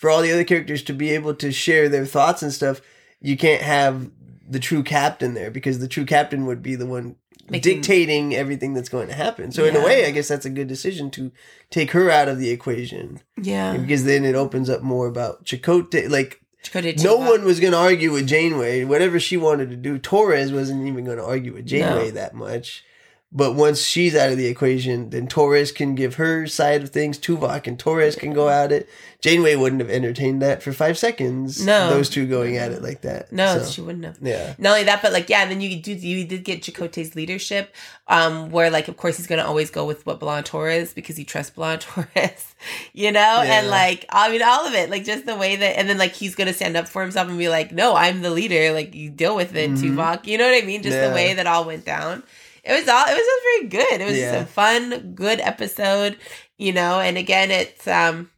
for all the other characters to be able to share their thoughts and stuff. You can't have the true captain there because the true captain would be the one Making- dictating everything that's going to happen. So in a way, I guess that's a good decision to take her out of the equation yeah. because then it opens up more about Chakotay. Like Chakotay no one was going to argue with Janeway. Whatever she wanted to do, Torres wasn't even going to argue with Janeway No. that much. But once she's out of the equation, then Torres can give her side of things. Tuvok and Torres can go at it. Janeway wouldn't have entertained that for five seconds. No. those two going at it like that. No, So, she wouldn't have. yeah, Not only that, but like yeah, and then you do you did get Chakotay's leadership, um, where like of course he's gonna always go with what B'Elanna Torres because he trusts B'Elanna *laughs* Torres, you know, and like I mean all of it, like just the way that, and then like he's gonna stand up for himself and be like, no, I'm the leader, like you deal with it, Mhm. Tuvok, you know what I mean? Just Yeah. the way that all went down. It was all it was just very good. It was Yeah. a fun, good episode, you know. And again, it's um,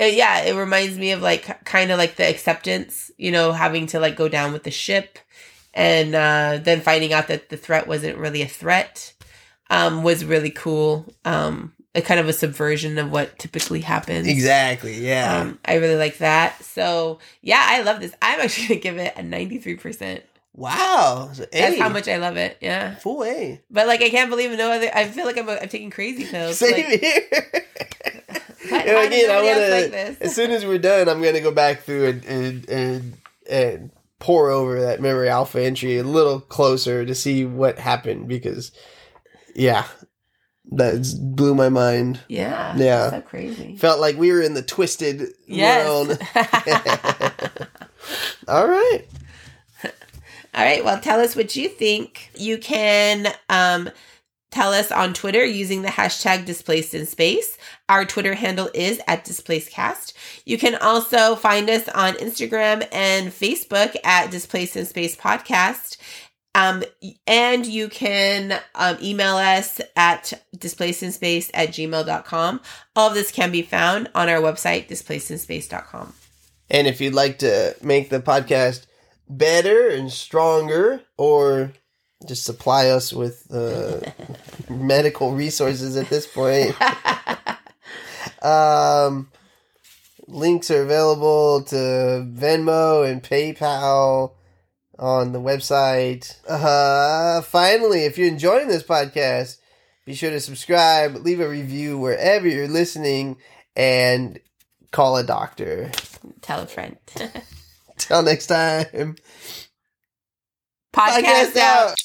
uh, yeah, it reminds me of like kind of like the acceptance, you know, having to like go down with the ship and uh, then finding out that the threat wasn't really a threat um, was really cool. Um, a kind of a subversion of what typically happens. exactly. Yeah, Um, I really like that. So yeah, I love this. I'm actually gonna give it a 93%. Wow. That's how much I love it. Yeah. full A. But like, I can't believe no other. I feel like I'm, I'm taking crazy pills. Same like, here. *laughs* why- And again, I wanna, like this? as soon as we're done, I'm gonna go back through and and and, and pour over that memory alpha entry a little closer to see what happened because, yeah, that blew my mind. yeah. Yeah. So crazy. Felt like we were in the twisted Yes. world. *laughs* *laughs* All right. All right. Well, tell us what you think. You can um, tell us on Twitter using the hashtag displaced in space. Our Twitter handle is at displacedcast. You can also find us on Instagram and Facebook at displaced in space podcast. Um, and you can um, email us at displacedinspace at gmail.com. All of this can be found on our website, displacedinspace.com. And if you'd like to make the podcast better and stronger, or just supply us with uh, *laughs* medical resources at this point, *laughs* um, links are available to Venmo and PayPal on the website. Uh, finally, if you're enjoying this podcast, be sure to subscribe, leave a review wherever you're listening, and call a doctor. Tell a friend. *laughs* Till next time. Podcast, out. out.